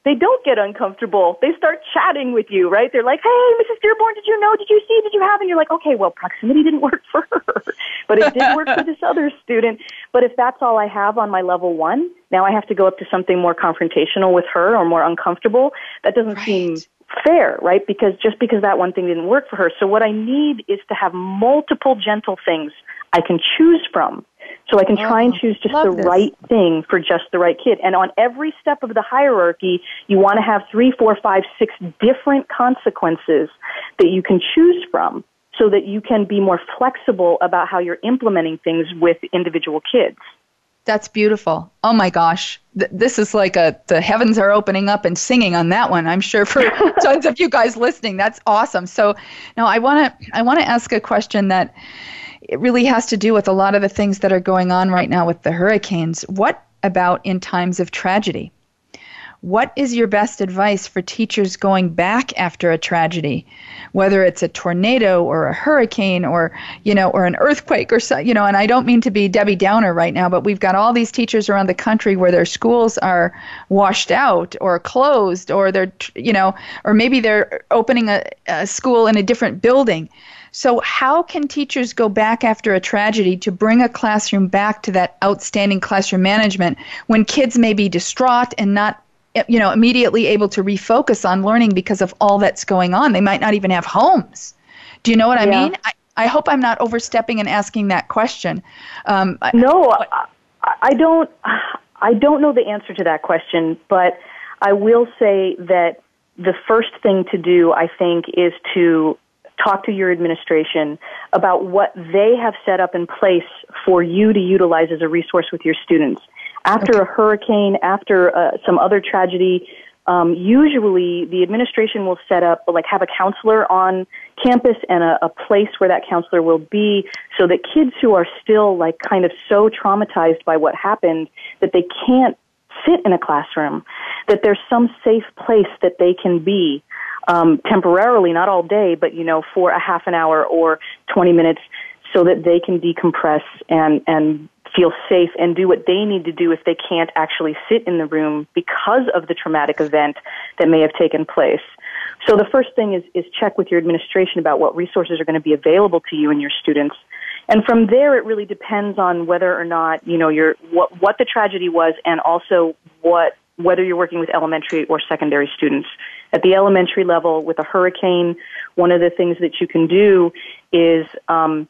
they don't get uncomfortable. They start chatting with you, right? They're like, hey, Mrs. Dearborn, did you know? Did you see? Did you have? And you're like, okay, well, proximity didn't work for her, but it did work for this other student. But if that's all I have on my level one, now I have to go up to something more confrontational with her or more uncomfortable. That doesn't right. seem fair, right? Because just because that one thing didn't work for her. So what I need is to have multiple gentle things I can choose from so I can try and oh, choose just the this. right thing for just the right kid. And on every step of the hierarchy, you want to have three, four, five, six different consequences that you can choose from so that you can be more flexible about how you're implementing things with individual kids. That's beautiful. Oh my gosh. Th- this is like a the heavens are opening up and singing on that one. I'm sure for tons of you guys listening. That's awesome. So now I want to I want to ask a question that it really has to do with a lot of the things that are going on right now with the hurricanes. What about in times of tragedy? What is your best advice for teachers going back after a tragedy, whether it's a tornado or a hurricane or you know or an earthquake or so, you know? And I don't mean to be Debbie Downer right now, but we've got all these teachers around the country where their schools are washed out or closed, or they're you know, or maybe they're opening a, a school in a different building. So, how can teachers go back after a tragedy to bring a classroom back to that outstanding classroom management when kids may be distraught and not you know immediately able to refocus on learning because of all that's going on? They might not even have homes. Do you know what i mean? I, I hope i'm not overstepping and asking that question. Um, no I, I don't i don't know the answer to that question but i will say that the first thing to do i think is to talk to your administration about what they have set up in place for you to utilize as a resource with your students. After okay. a hurricane, after uh, some other tragedy, um, usually the administration will set up, like have a counselor on campus and a, a place where that counselor will be so that kids who are still like kind of so traumatized by what happened that they can't sit in a classroom, that there's some safe place that they can be um, temporarily, not all day, but you know, for a half an hour or 20 minutes, so that they can decompress and and feel safe and do what they need to do if they can't actually sit in the room because of the traumatic event that may have taken place. So the first thing is, is check with your administration about what resources are going to be available to you and your students. And from there, it really depends on whether or not, you know, your, what, what the tragedy was and also what, whether you're working with elementary or secondary students. At the elementary level, with a hurricane, one of the things that you can do is, um,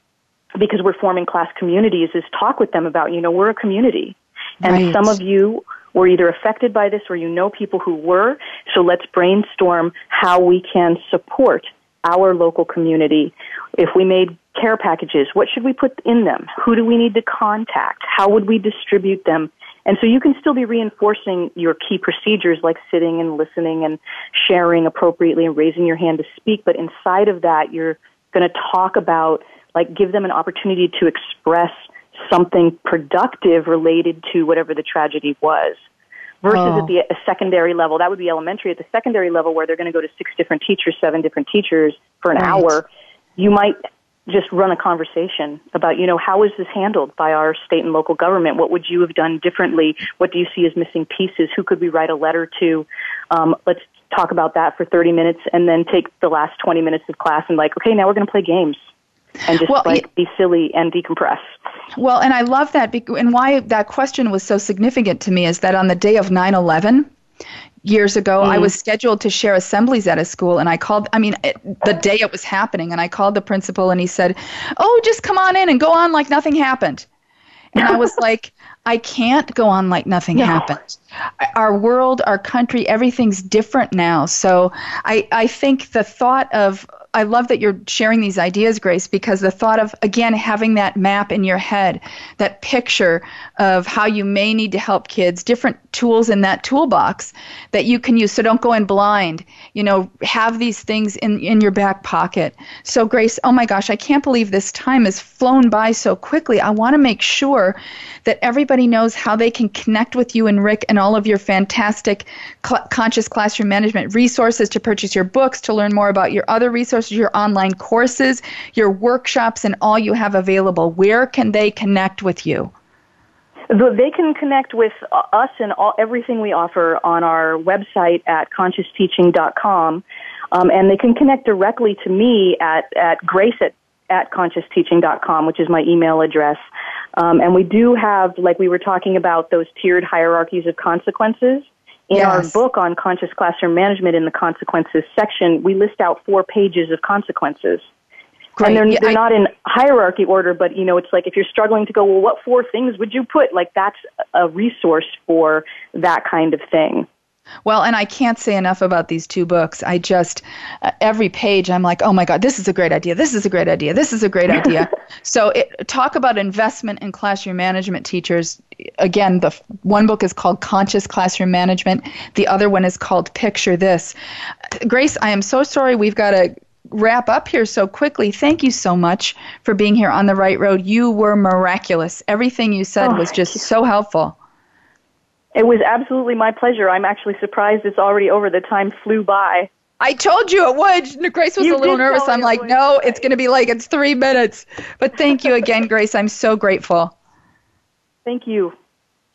because we're forming class communities, is talk with them about, you know, we're a community. And right. some of you were either affected by this or you know people who were. So let's brainstorm how we can support our local community. If we made care packages, what should we put in them? Who do we need to contact? How would we distribute them? And so you can still be reinforcing your key procedures like sitting and listening and sharing appropriately and raising your hand to speak, but inside of that, you're going to talk about, like, give them an opportunity to express something productive related to whatever the tragedy was. Versus oh. at the secondary level, that would be elementary. At the secondary level, where they're going to go to six different teachers, seven different teachers for an right. hour, you might just run a conversation about, you know, how is this handled by our state and local government? What would you have done differently? What do you see as missing pieces? Who could we write a letter to? Um, let's talk about that for 30 minutes and then take the last 20 minutes of class and like, okay, now we're going to play games and just well, like be silly and decompress. Well, and I love that. And why that question was so significant to me is that on the day of 9 11, years ago mm. i was scheduled to share assemblies at a school and i called i mean it, the day it was happening and i called the principal and he said oh just come on in and go on like nothing happened and i was like i can't go on like nothing no. happened our world our country everything's different now so i i think the thought of I love that you're sharing these ideas, Grace, because the thought of, again, having that map in your head, that picture of how you may need to help kids, different tools in that toolbox that you can use. So don't go in blind. You know, have these things in, in your back pocket. So, Grace, oh my gosh, I can't believe this time has flown by so quickly. I want to make sure that everybody knows how they can connect with you and Rick and all of your fantastic cl- conscious classroom management resources to purchase your books, to learn more about your other resources, your online courses, your workshops, and all you have available. Where can they connect with you? They can connect with us and all, everything we offer on our website at consciousteaching.com. Um, and they can connect directly to me at, at grace at, at consciousteaching.com, which is my email address. Um, and we do have, like we were talking about, those tiered hierarchies of consequences. In yes. our book on conscious classroom management, in the consequences section, we list out four pages of consequences. Great. And they're, yeah, they're I, not in hierarchy order, but you know, it's like if you're struggling to go, well, what four things would you put? Like that's a resource for that kind of thing. Well, and I can't say enough about these two books. I just, uh, every page, I'm like, oh my God, this is a great idea. This is a great idea. This is a great idea. so, it, talk about investment in classroom management teachers. Again, the one book is called Conscious Classroom Management, the other one is called Picture This. Grace, I am so sorry we've got to wrap up here so quickly. Thank you so much for being here on the right road. You were miraculous. Everything you said oh, was just so helpful. It was absolutely my pleasure. I'm actually surprised it's already over. The time flew by. I told you it would. Grace was you a little nervous. I'm like, no, it's going to be like it's three minutes. But thank you again, Grace. I'm so grateful. Thank you.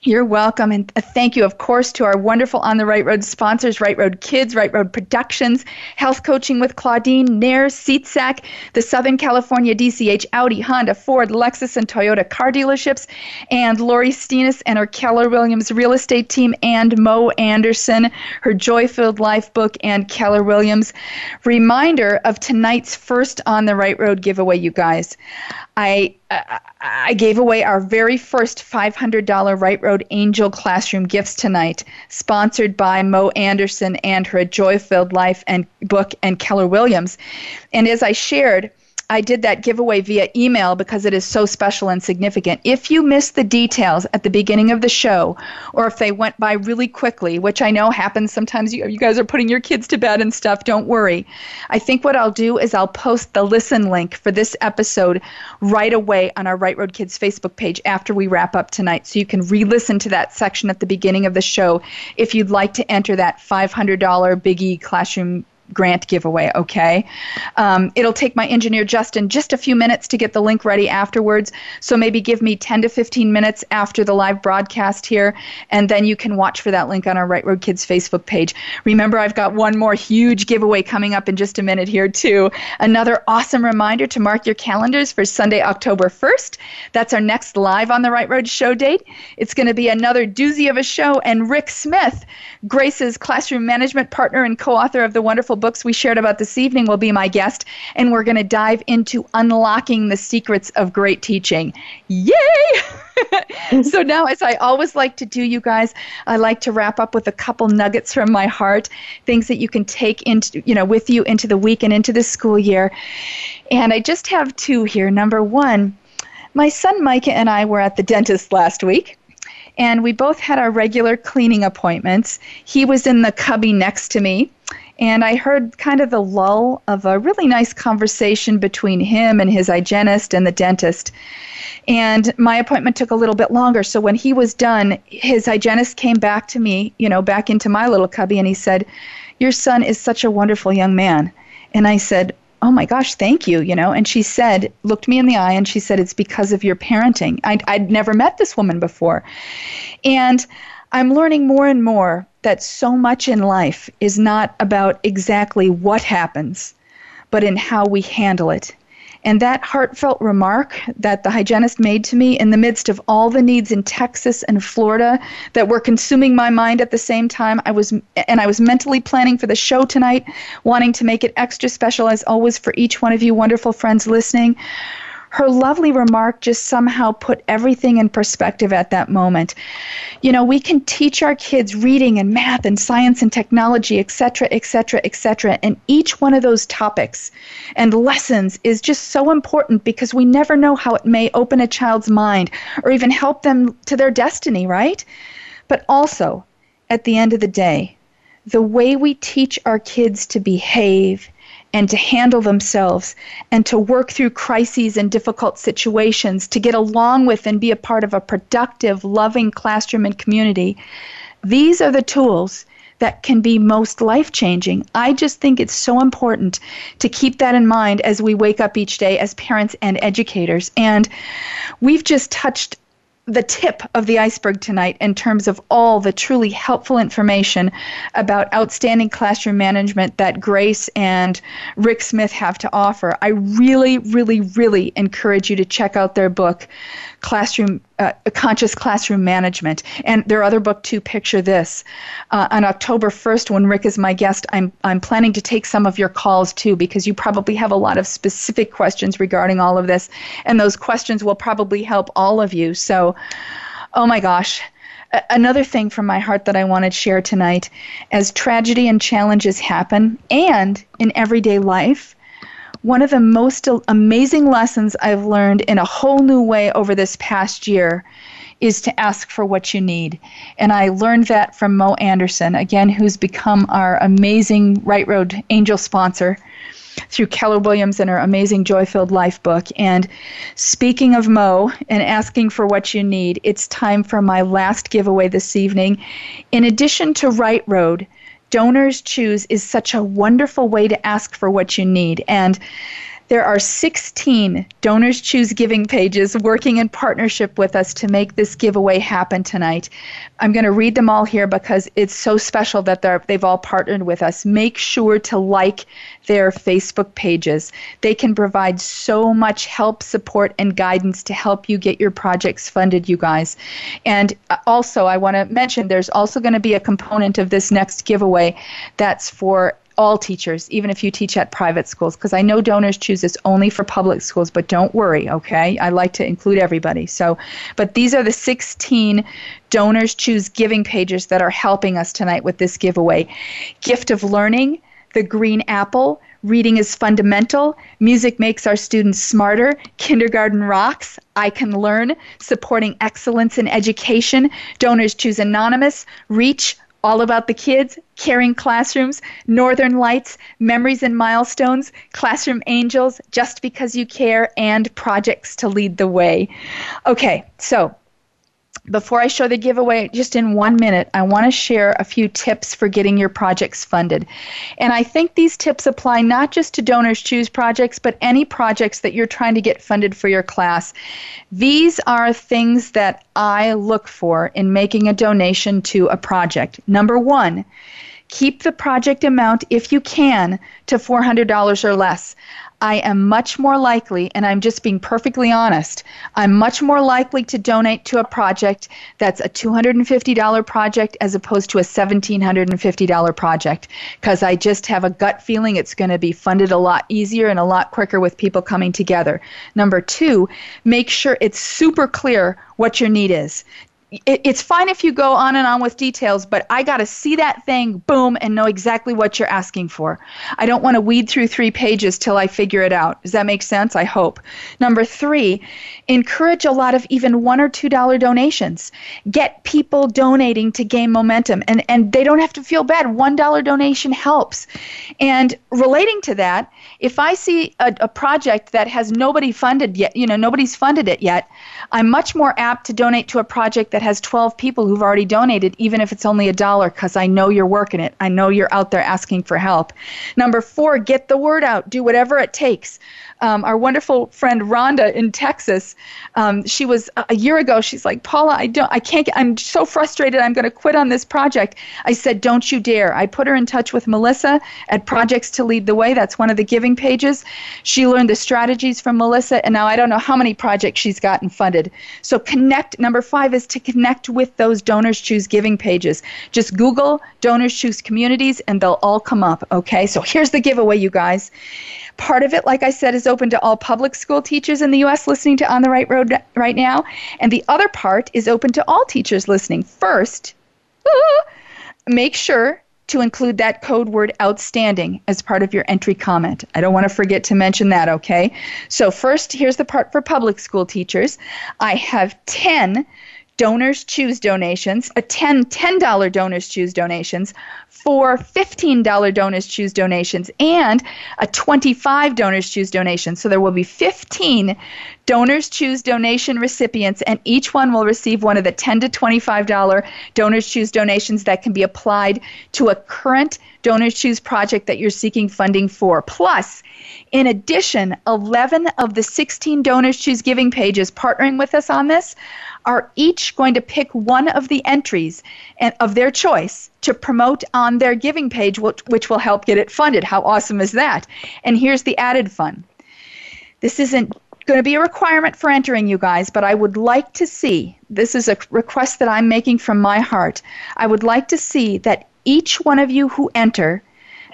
You're welcome. And thank you, of course, to our wonderful On the Right Road sponsors Right Road Kids, Right Road Productions, Health Coaching with Claudine, Nair, SeatSack, the Southern California DCH, Audi, Honda, Ford, Lexus, and Toyota car dealerships, and Laurie Steenis and her Keller Williams real estate team, and Mo Anderson, her Joy Filled Life book, and Keller Williams. Reminder of tonight's first On the Right Road giveaway, you guys. I I gave away our very first $500 Right Road Angel Classroom gifts tonight, sponsored by Mo Anderson and her Joy Filled Life and book and Keller Williams. And as I shared, I did that giveaway via email because it is so special and significant. If you missed the details at the beginning of the show, or if they went by really quickly, which I know happens sometimes, you, you guys are putting your kids to bed and stuff, don't worry. I think what I'll do is I'll post the listen link for this episode right away on our Right Road Kids Facebook page after we wrap up tonight. So you can re listen to that section at the beginning of the show if you'd like to enter that $500 Biggie Classroom grant giveaway, okay? Um, it'll take my engineer Justin just a few minutes to get the link ready afterwards. So maybe give me 10 to 15 minutes after the live broadcast here, and then you can watch for that link on our Right Road Kids Facebook page. Remember, I've got one more huge giveaway coming up in just a minute here, too. Another awesome reminder to mark your calendars for Sunday, October 1st. That's our next live on the Right Road show date. It's going to be another doozy of a show, and Rick Smith, Grace's classroom management partner and co author of the wonderful books we shared about this evening, will be my guest, and we're going to dive into unlocking the secrets of great teaching. Yay! so now, as I always like to do, you guys, I like to wrap up with a couple nuggets from my heart, things that you can take into, you know, with you into the week and into the school year. And I just have two here. Number one, my son Micah and I were at the dentist last week and we both had our regular cleaning appointments. He was in the cubby next to me, and I heard kind of the lull of a really nice conversation between him and his hygienist and the dentist. And my appointment took a little bit longer. So when he was done, his hygienist came back to me, you know, back into my little cubby, and he said, Your son is such a wonderful young man. And I said, oh my gosh, thank you, you know. And she said, looked me in the eye and she said, it's because of your parenting. I'd, I'd never met this woman before. And I'm learning more and more that so much in life is not about exactly what happens, but in how we handle it. And that heartfelt remark that the hygienist made to me in the midst of all the needs in Texas and Florida that were consuming my mind at the same time, I was and I was mentally planning for the show tonight, wanting to make it extra special as always for each one of you wonderful friends listening her lovely remark just somehow put everything in perspective at that moment. You know, we can teach our kids reading and math and science and technology, etc., etc., etc., and each one of those topics and lessons is just so important because we never know how it may open a child's mind or even help them to their destiny, right? But also, at the end of the day, the way we teach our kids to behave and to handle themselves and to work through crises and difficult situations, to get along with and be a part of a productive, loving classroom and community. These are the tools that can be most life changing. I just think it's so important to keep that in mind as we wake up each day as parents and educators. And we've just touched the tip of the iceberg tonight in terms of all the truly helpful information about outstanding classroom management that Grace and Rick Smith have to offer. I really, really, really encourage you to check out their book, classroom uh, conscious classroom management. And their other book too picture this uh, on october 1st when rick is my guest I'm, I'm planning to take some of your calls too because you probably have a lot of specific questions regarding all of this and those questions will probably help all of you. So oh my gosh. Another thing from my heart that I want to share tonight as tragedy and challenges happen and in everyday life one of the most amazing lessons I've learned in a whole new way over this past year is to ask for what you need. And I learned that from Mo Anderson, again, who's become our amazing Right Road Angel sponsor through Keller Williams and her amazing Joy Filled Life book. And speaking of Mo and asking for what you need, it's time for my last giveaway this evening. In addition to Right Road, Donors Choose is such a wonderful way to ask for what you need. And there are 16 Donors Choose giving pages working in partnership with us to make this giveaway happen tonight. I'm going to read them all here because it's so special that they've all partnered with us. Make sure to like their Facebook pages. They can provide so much help, support, and guidance to help you get your projects funded, you guys. And uh, also, I want to mention there's also going to be a component of this next giveaway that's for all teachers, even if you teach at private schools, because I know donors choose this only for public schools, but don't worry, okay? I like to include everybody. So, but these are the 16 donors choose giving pages that are helping us tonight with this giveaway. Gift of Learning, The Green Apple, Reading is Fundamental, Music Makes Our Students Smarter, Kindergarten Rocks, I Can Learn, Supporting Excellence in Education, Donors Choose Anonymous, Reach, all about the kids, caring classrooms, northern lights, memories and milestones, classroom angels, just because you care, and projects to lead the way. Okay, so before I show the giveaway, just in one minute, I want to share a few tips for getting your projects funded. And I think these tips apply not just to Donors Choose projects, but any projects that you're trying to get funded for your class. These are things that I look for in making a donation to a project. Number one, keep the project amount if you can to $400 or less. I am much more likely, and I'm just being perfectly honest, I'm much more likely to donate to a project that's a $250 project as opposed to a $1,750 project because I just have a gut feeling it's going to be funded a lot easier and a lot quicker with people coming together. Number two, make sure it's super clear what your need is it, it's fine if you go on and on with details, but I got to see that thing, boom, and know exactly what you're asking for. I don't want to weed through three pages till I figure it out. Does that make sense? I hope. Number three, encourage a lot of even one or two dollar donations. Get people donating to gain momentum, and and they don't have to feel bad. One dollar donation helps. And relating to that, if I see a, a project that has nobody funded yet, you know, nobody's funded it yet, I'm much more apt to donate to a project that has 12 people who've already donated, even if it's only a dollar, because I know you're working it. I know you're out there asking for help. Number four, get the word out. Do whatever it takes um, our wonderful friend Rhonda in Texas. Um, she was a year ago. She's like, Paula, I don't, I can't. I'm so frustrated. I'm going to quit on this project. I said, don't you dare. I put her in touch with Melissa at Projects to Lead the Way. That's one of the giving pages. She learned the strategies from Melissa, and now I don't know how many projects she's gotten funded. So connect. Number five is to connect with those Donors Choose giving pages. Just Google Donors Choose communities, and they'll all come up. Okay. So here's the giveaway, you guys. Part of it, like I said, is open to all public school teachers in the U.S. listening to On the Right Road right now. And the other part is open to all teachers listening. First, make sure to include that code word outstanding as part of your entry comment. I don't want to forget to mention that, okay? So, first, here's the part for public school teachers. I have 10 donors choose donations, a 10 $10 donors choose donations, four $15 donors choose donations, and a 25 donors choose donation. So there will be 15 donors choose donation recipients, and each one will receive one of the 10 to $25 donors choose donations that can be applied to a current donors choose project that you're seeking funding for. Plus, in addition, 11 of the 16 donors choose giving pages partnering with us on this are each going to pick one of the entries and of their choice to promote on their giving page, which will help get it funded. How awesome is that? And here's the added fun. This isn't going to be a requirement for entering, you guys, but I would like to see this is a request that I'm making from my heart. I would like to see that each one of you who enter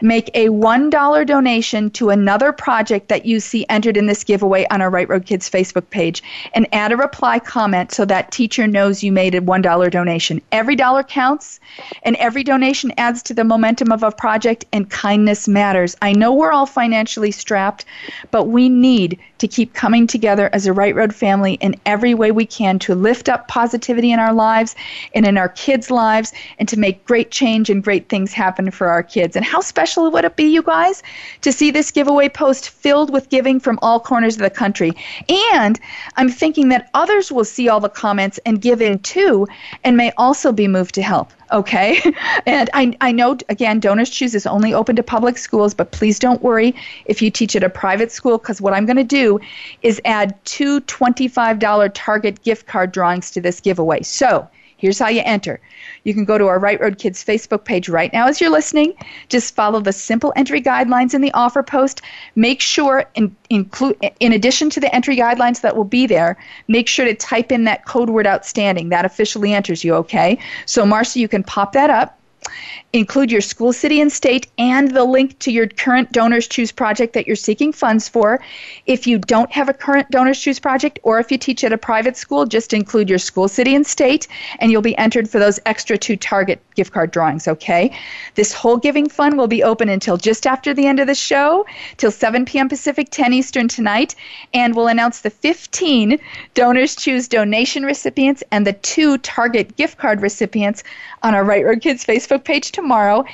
make a $1 donation to another project that you see entered in this giveaway on our Right Road Kids Facebook page and add a reply comment so that teacher knows you made a $1 donation. Every dollar counts and every donation adds to the momentum of a project and kindness matters. I know we're all financially strapped, but we need to keep coming together as a Right Road family in every way we can to lift up positivity in our lives and in our kids' lives and to make great change and great things happen for our kids. And how special would it be, you guys, to see this giveaway post filled with giving from all corners of the country? And I'm thinking that others will see all the comments and give in too, and may also be moved to help. Okay. And I, I know, again, Donors Choose is only open to public schools, but please don't worry if you teach at a private school, because what I'm going to do is add two $25 Target gift card drawings to this giveaway. So here's how you enter you can go to our Right Road Kids Facebook page right now as you're listening. Just follow the simple entry guidelines in the offer post. Make sure, in, include, in addition to the entry guidelines that will be there, make sure to type in that code word outstanding. That officially enters you, okay? So, Marcia, you can pop that up Include your school, city, and state and the link to your current Donors Choose project that you're seeking funds for. If you don't have a current Donors Choose project or if you teach at a private school, just include your school, city, and state, and you'll be entered for those extra two Target gift card drawings, okay? This whole giving fund will be open until just after the end of the show, till 7 p.m. Pacific, 10 Eastern tonight, and we'll announce the 15 Donors Choose donation recipients and the two Target gift card recipients on our Right Road Kids Facebook page tomorrow.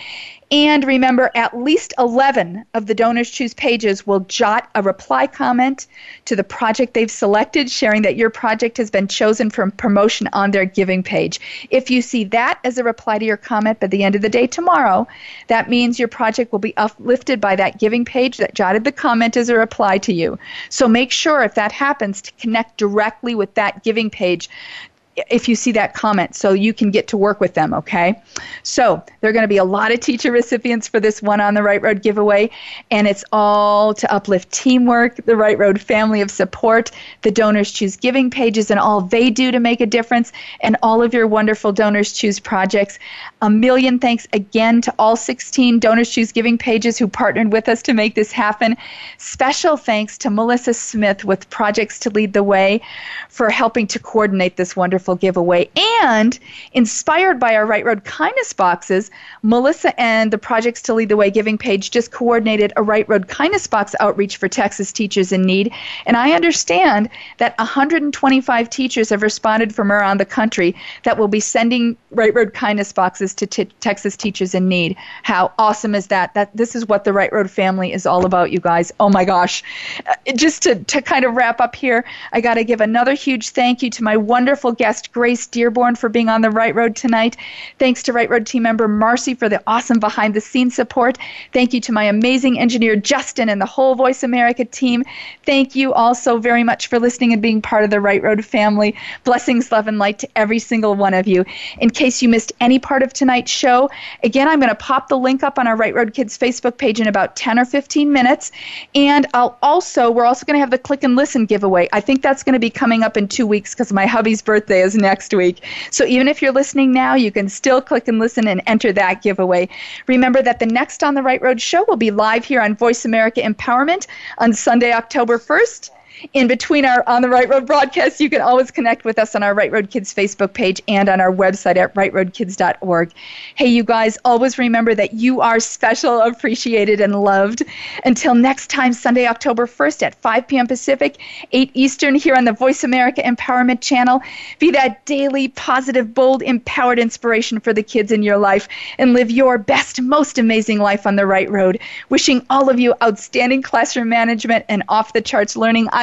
And remember, at least 11 of the Donors Choose pages will jot a reply comment to the project they've selected, sharing that your project has been chosen for promotion on their giving page. If you see that as a reply to your comment by the end of the day tomorrow, that means your project will be uplifted by that giving page that jotted the comment as a reply to you. So make sure if that happens to connect directly with that giving page if you see that comment so you can get to work with them, okay? So there are going to be a lot of teacher recipients for this One on the Right Road giveaway, and it's all to uplift teamwork, the Right Road family of support, the Donors Choose giving pages, and all they do to make a difference, and all of your wonderful Donors Choose projects. A million thanks again to all 16 Donors Choose giving pages who partnered with us to make this happen. Special thanks to Melissa Smith with Projects to Lead the Way for helping to coordinate this wonderful giveaway. And inspired by our Right Road Kindness boxes, Melissa and the Projects to Lead the Way giving page just coordinated a Right Road Kindness box outreach for Texas teachers in need. And I understand that 125 teachers have responded from around the country that will be sending Right Road Kindness boxes to t- Texas teachers in need. How awesome is that? That this is what the Right Road family is all about, you guys. Oh my gosh. Uh, just to, to kind of wrap up here, I got to give another huge thank you to my wonderful guest, Grace Dearborn, for being on the Right Road tonight. Thanks to Right Road team member Marcy for the awesome behind the scenes support. Thank you to my amazing engineer, Justin, and the whole Voice America team. Thank you also very much for listening and being part of the Right Road family. Blessings, love, and light to every single one of you. In case you missed any part of tonight's show, again, I'm going to pop the link up on our Right Road Kids Facebook page in about 10 or 15 minutes. And I'll also, we're also going to have the click and listen giveaway. I think that's going to be coming up in two weeks because my hubby's birthday is next week. So even if you're listening now, you can still click and listen and enter that giveaway. Remember that the next On the Right Road show will be live here on Voice America Empowerment on Sunday, October 1st in between our On the Right Road broadcasts, you can always connect with us on our Right Road Kids Facebook page and on our website at rightroadkids.org. Hey, you guys, always remember that you are special, appreciated, and loved. Until next time, Sunday, October 1st at 5 p.m. Pacific, 8 Eastern, here on the Voice America Empowerment Channel. Be that daily, positive, bold, empowered inspiration for the kids in your life and live your best, most amazing life on the right road. Wishing all of you outstanding classroom management and off the charts learning.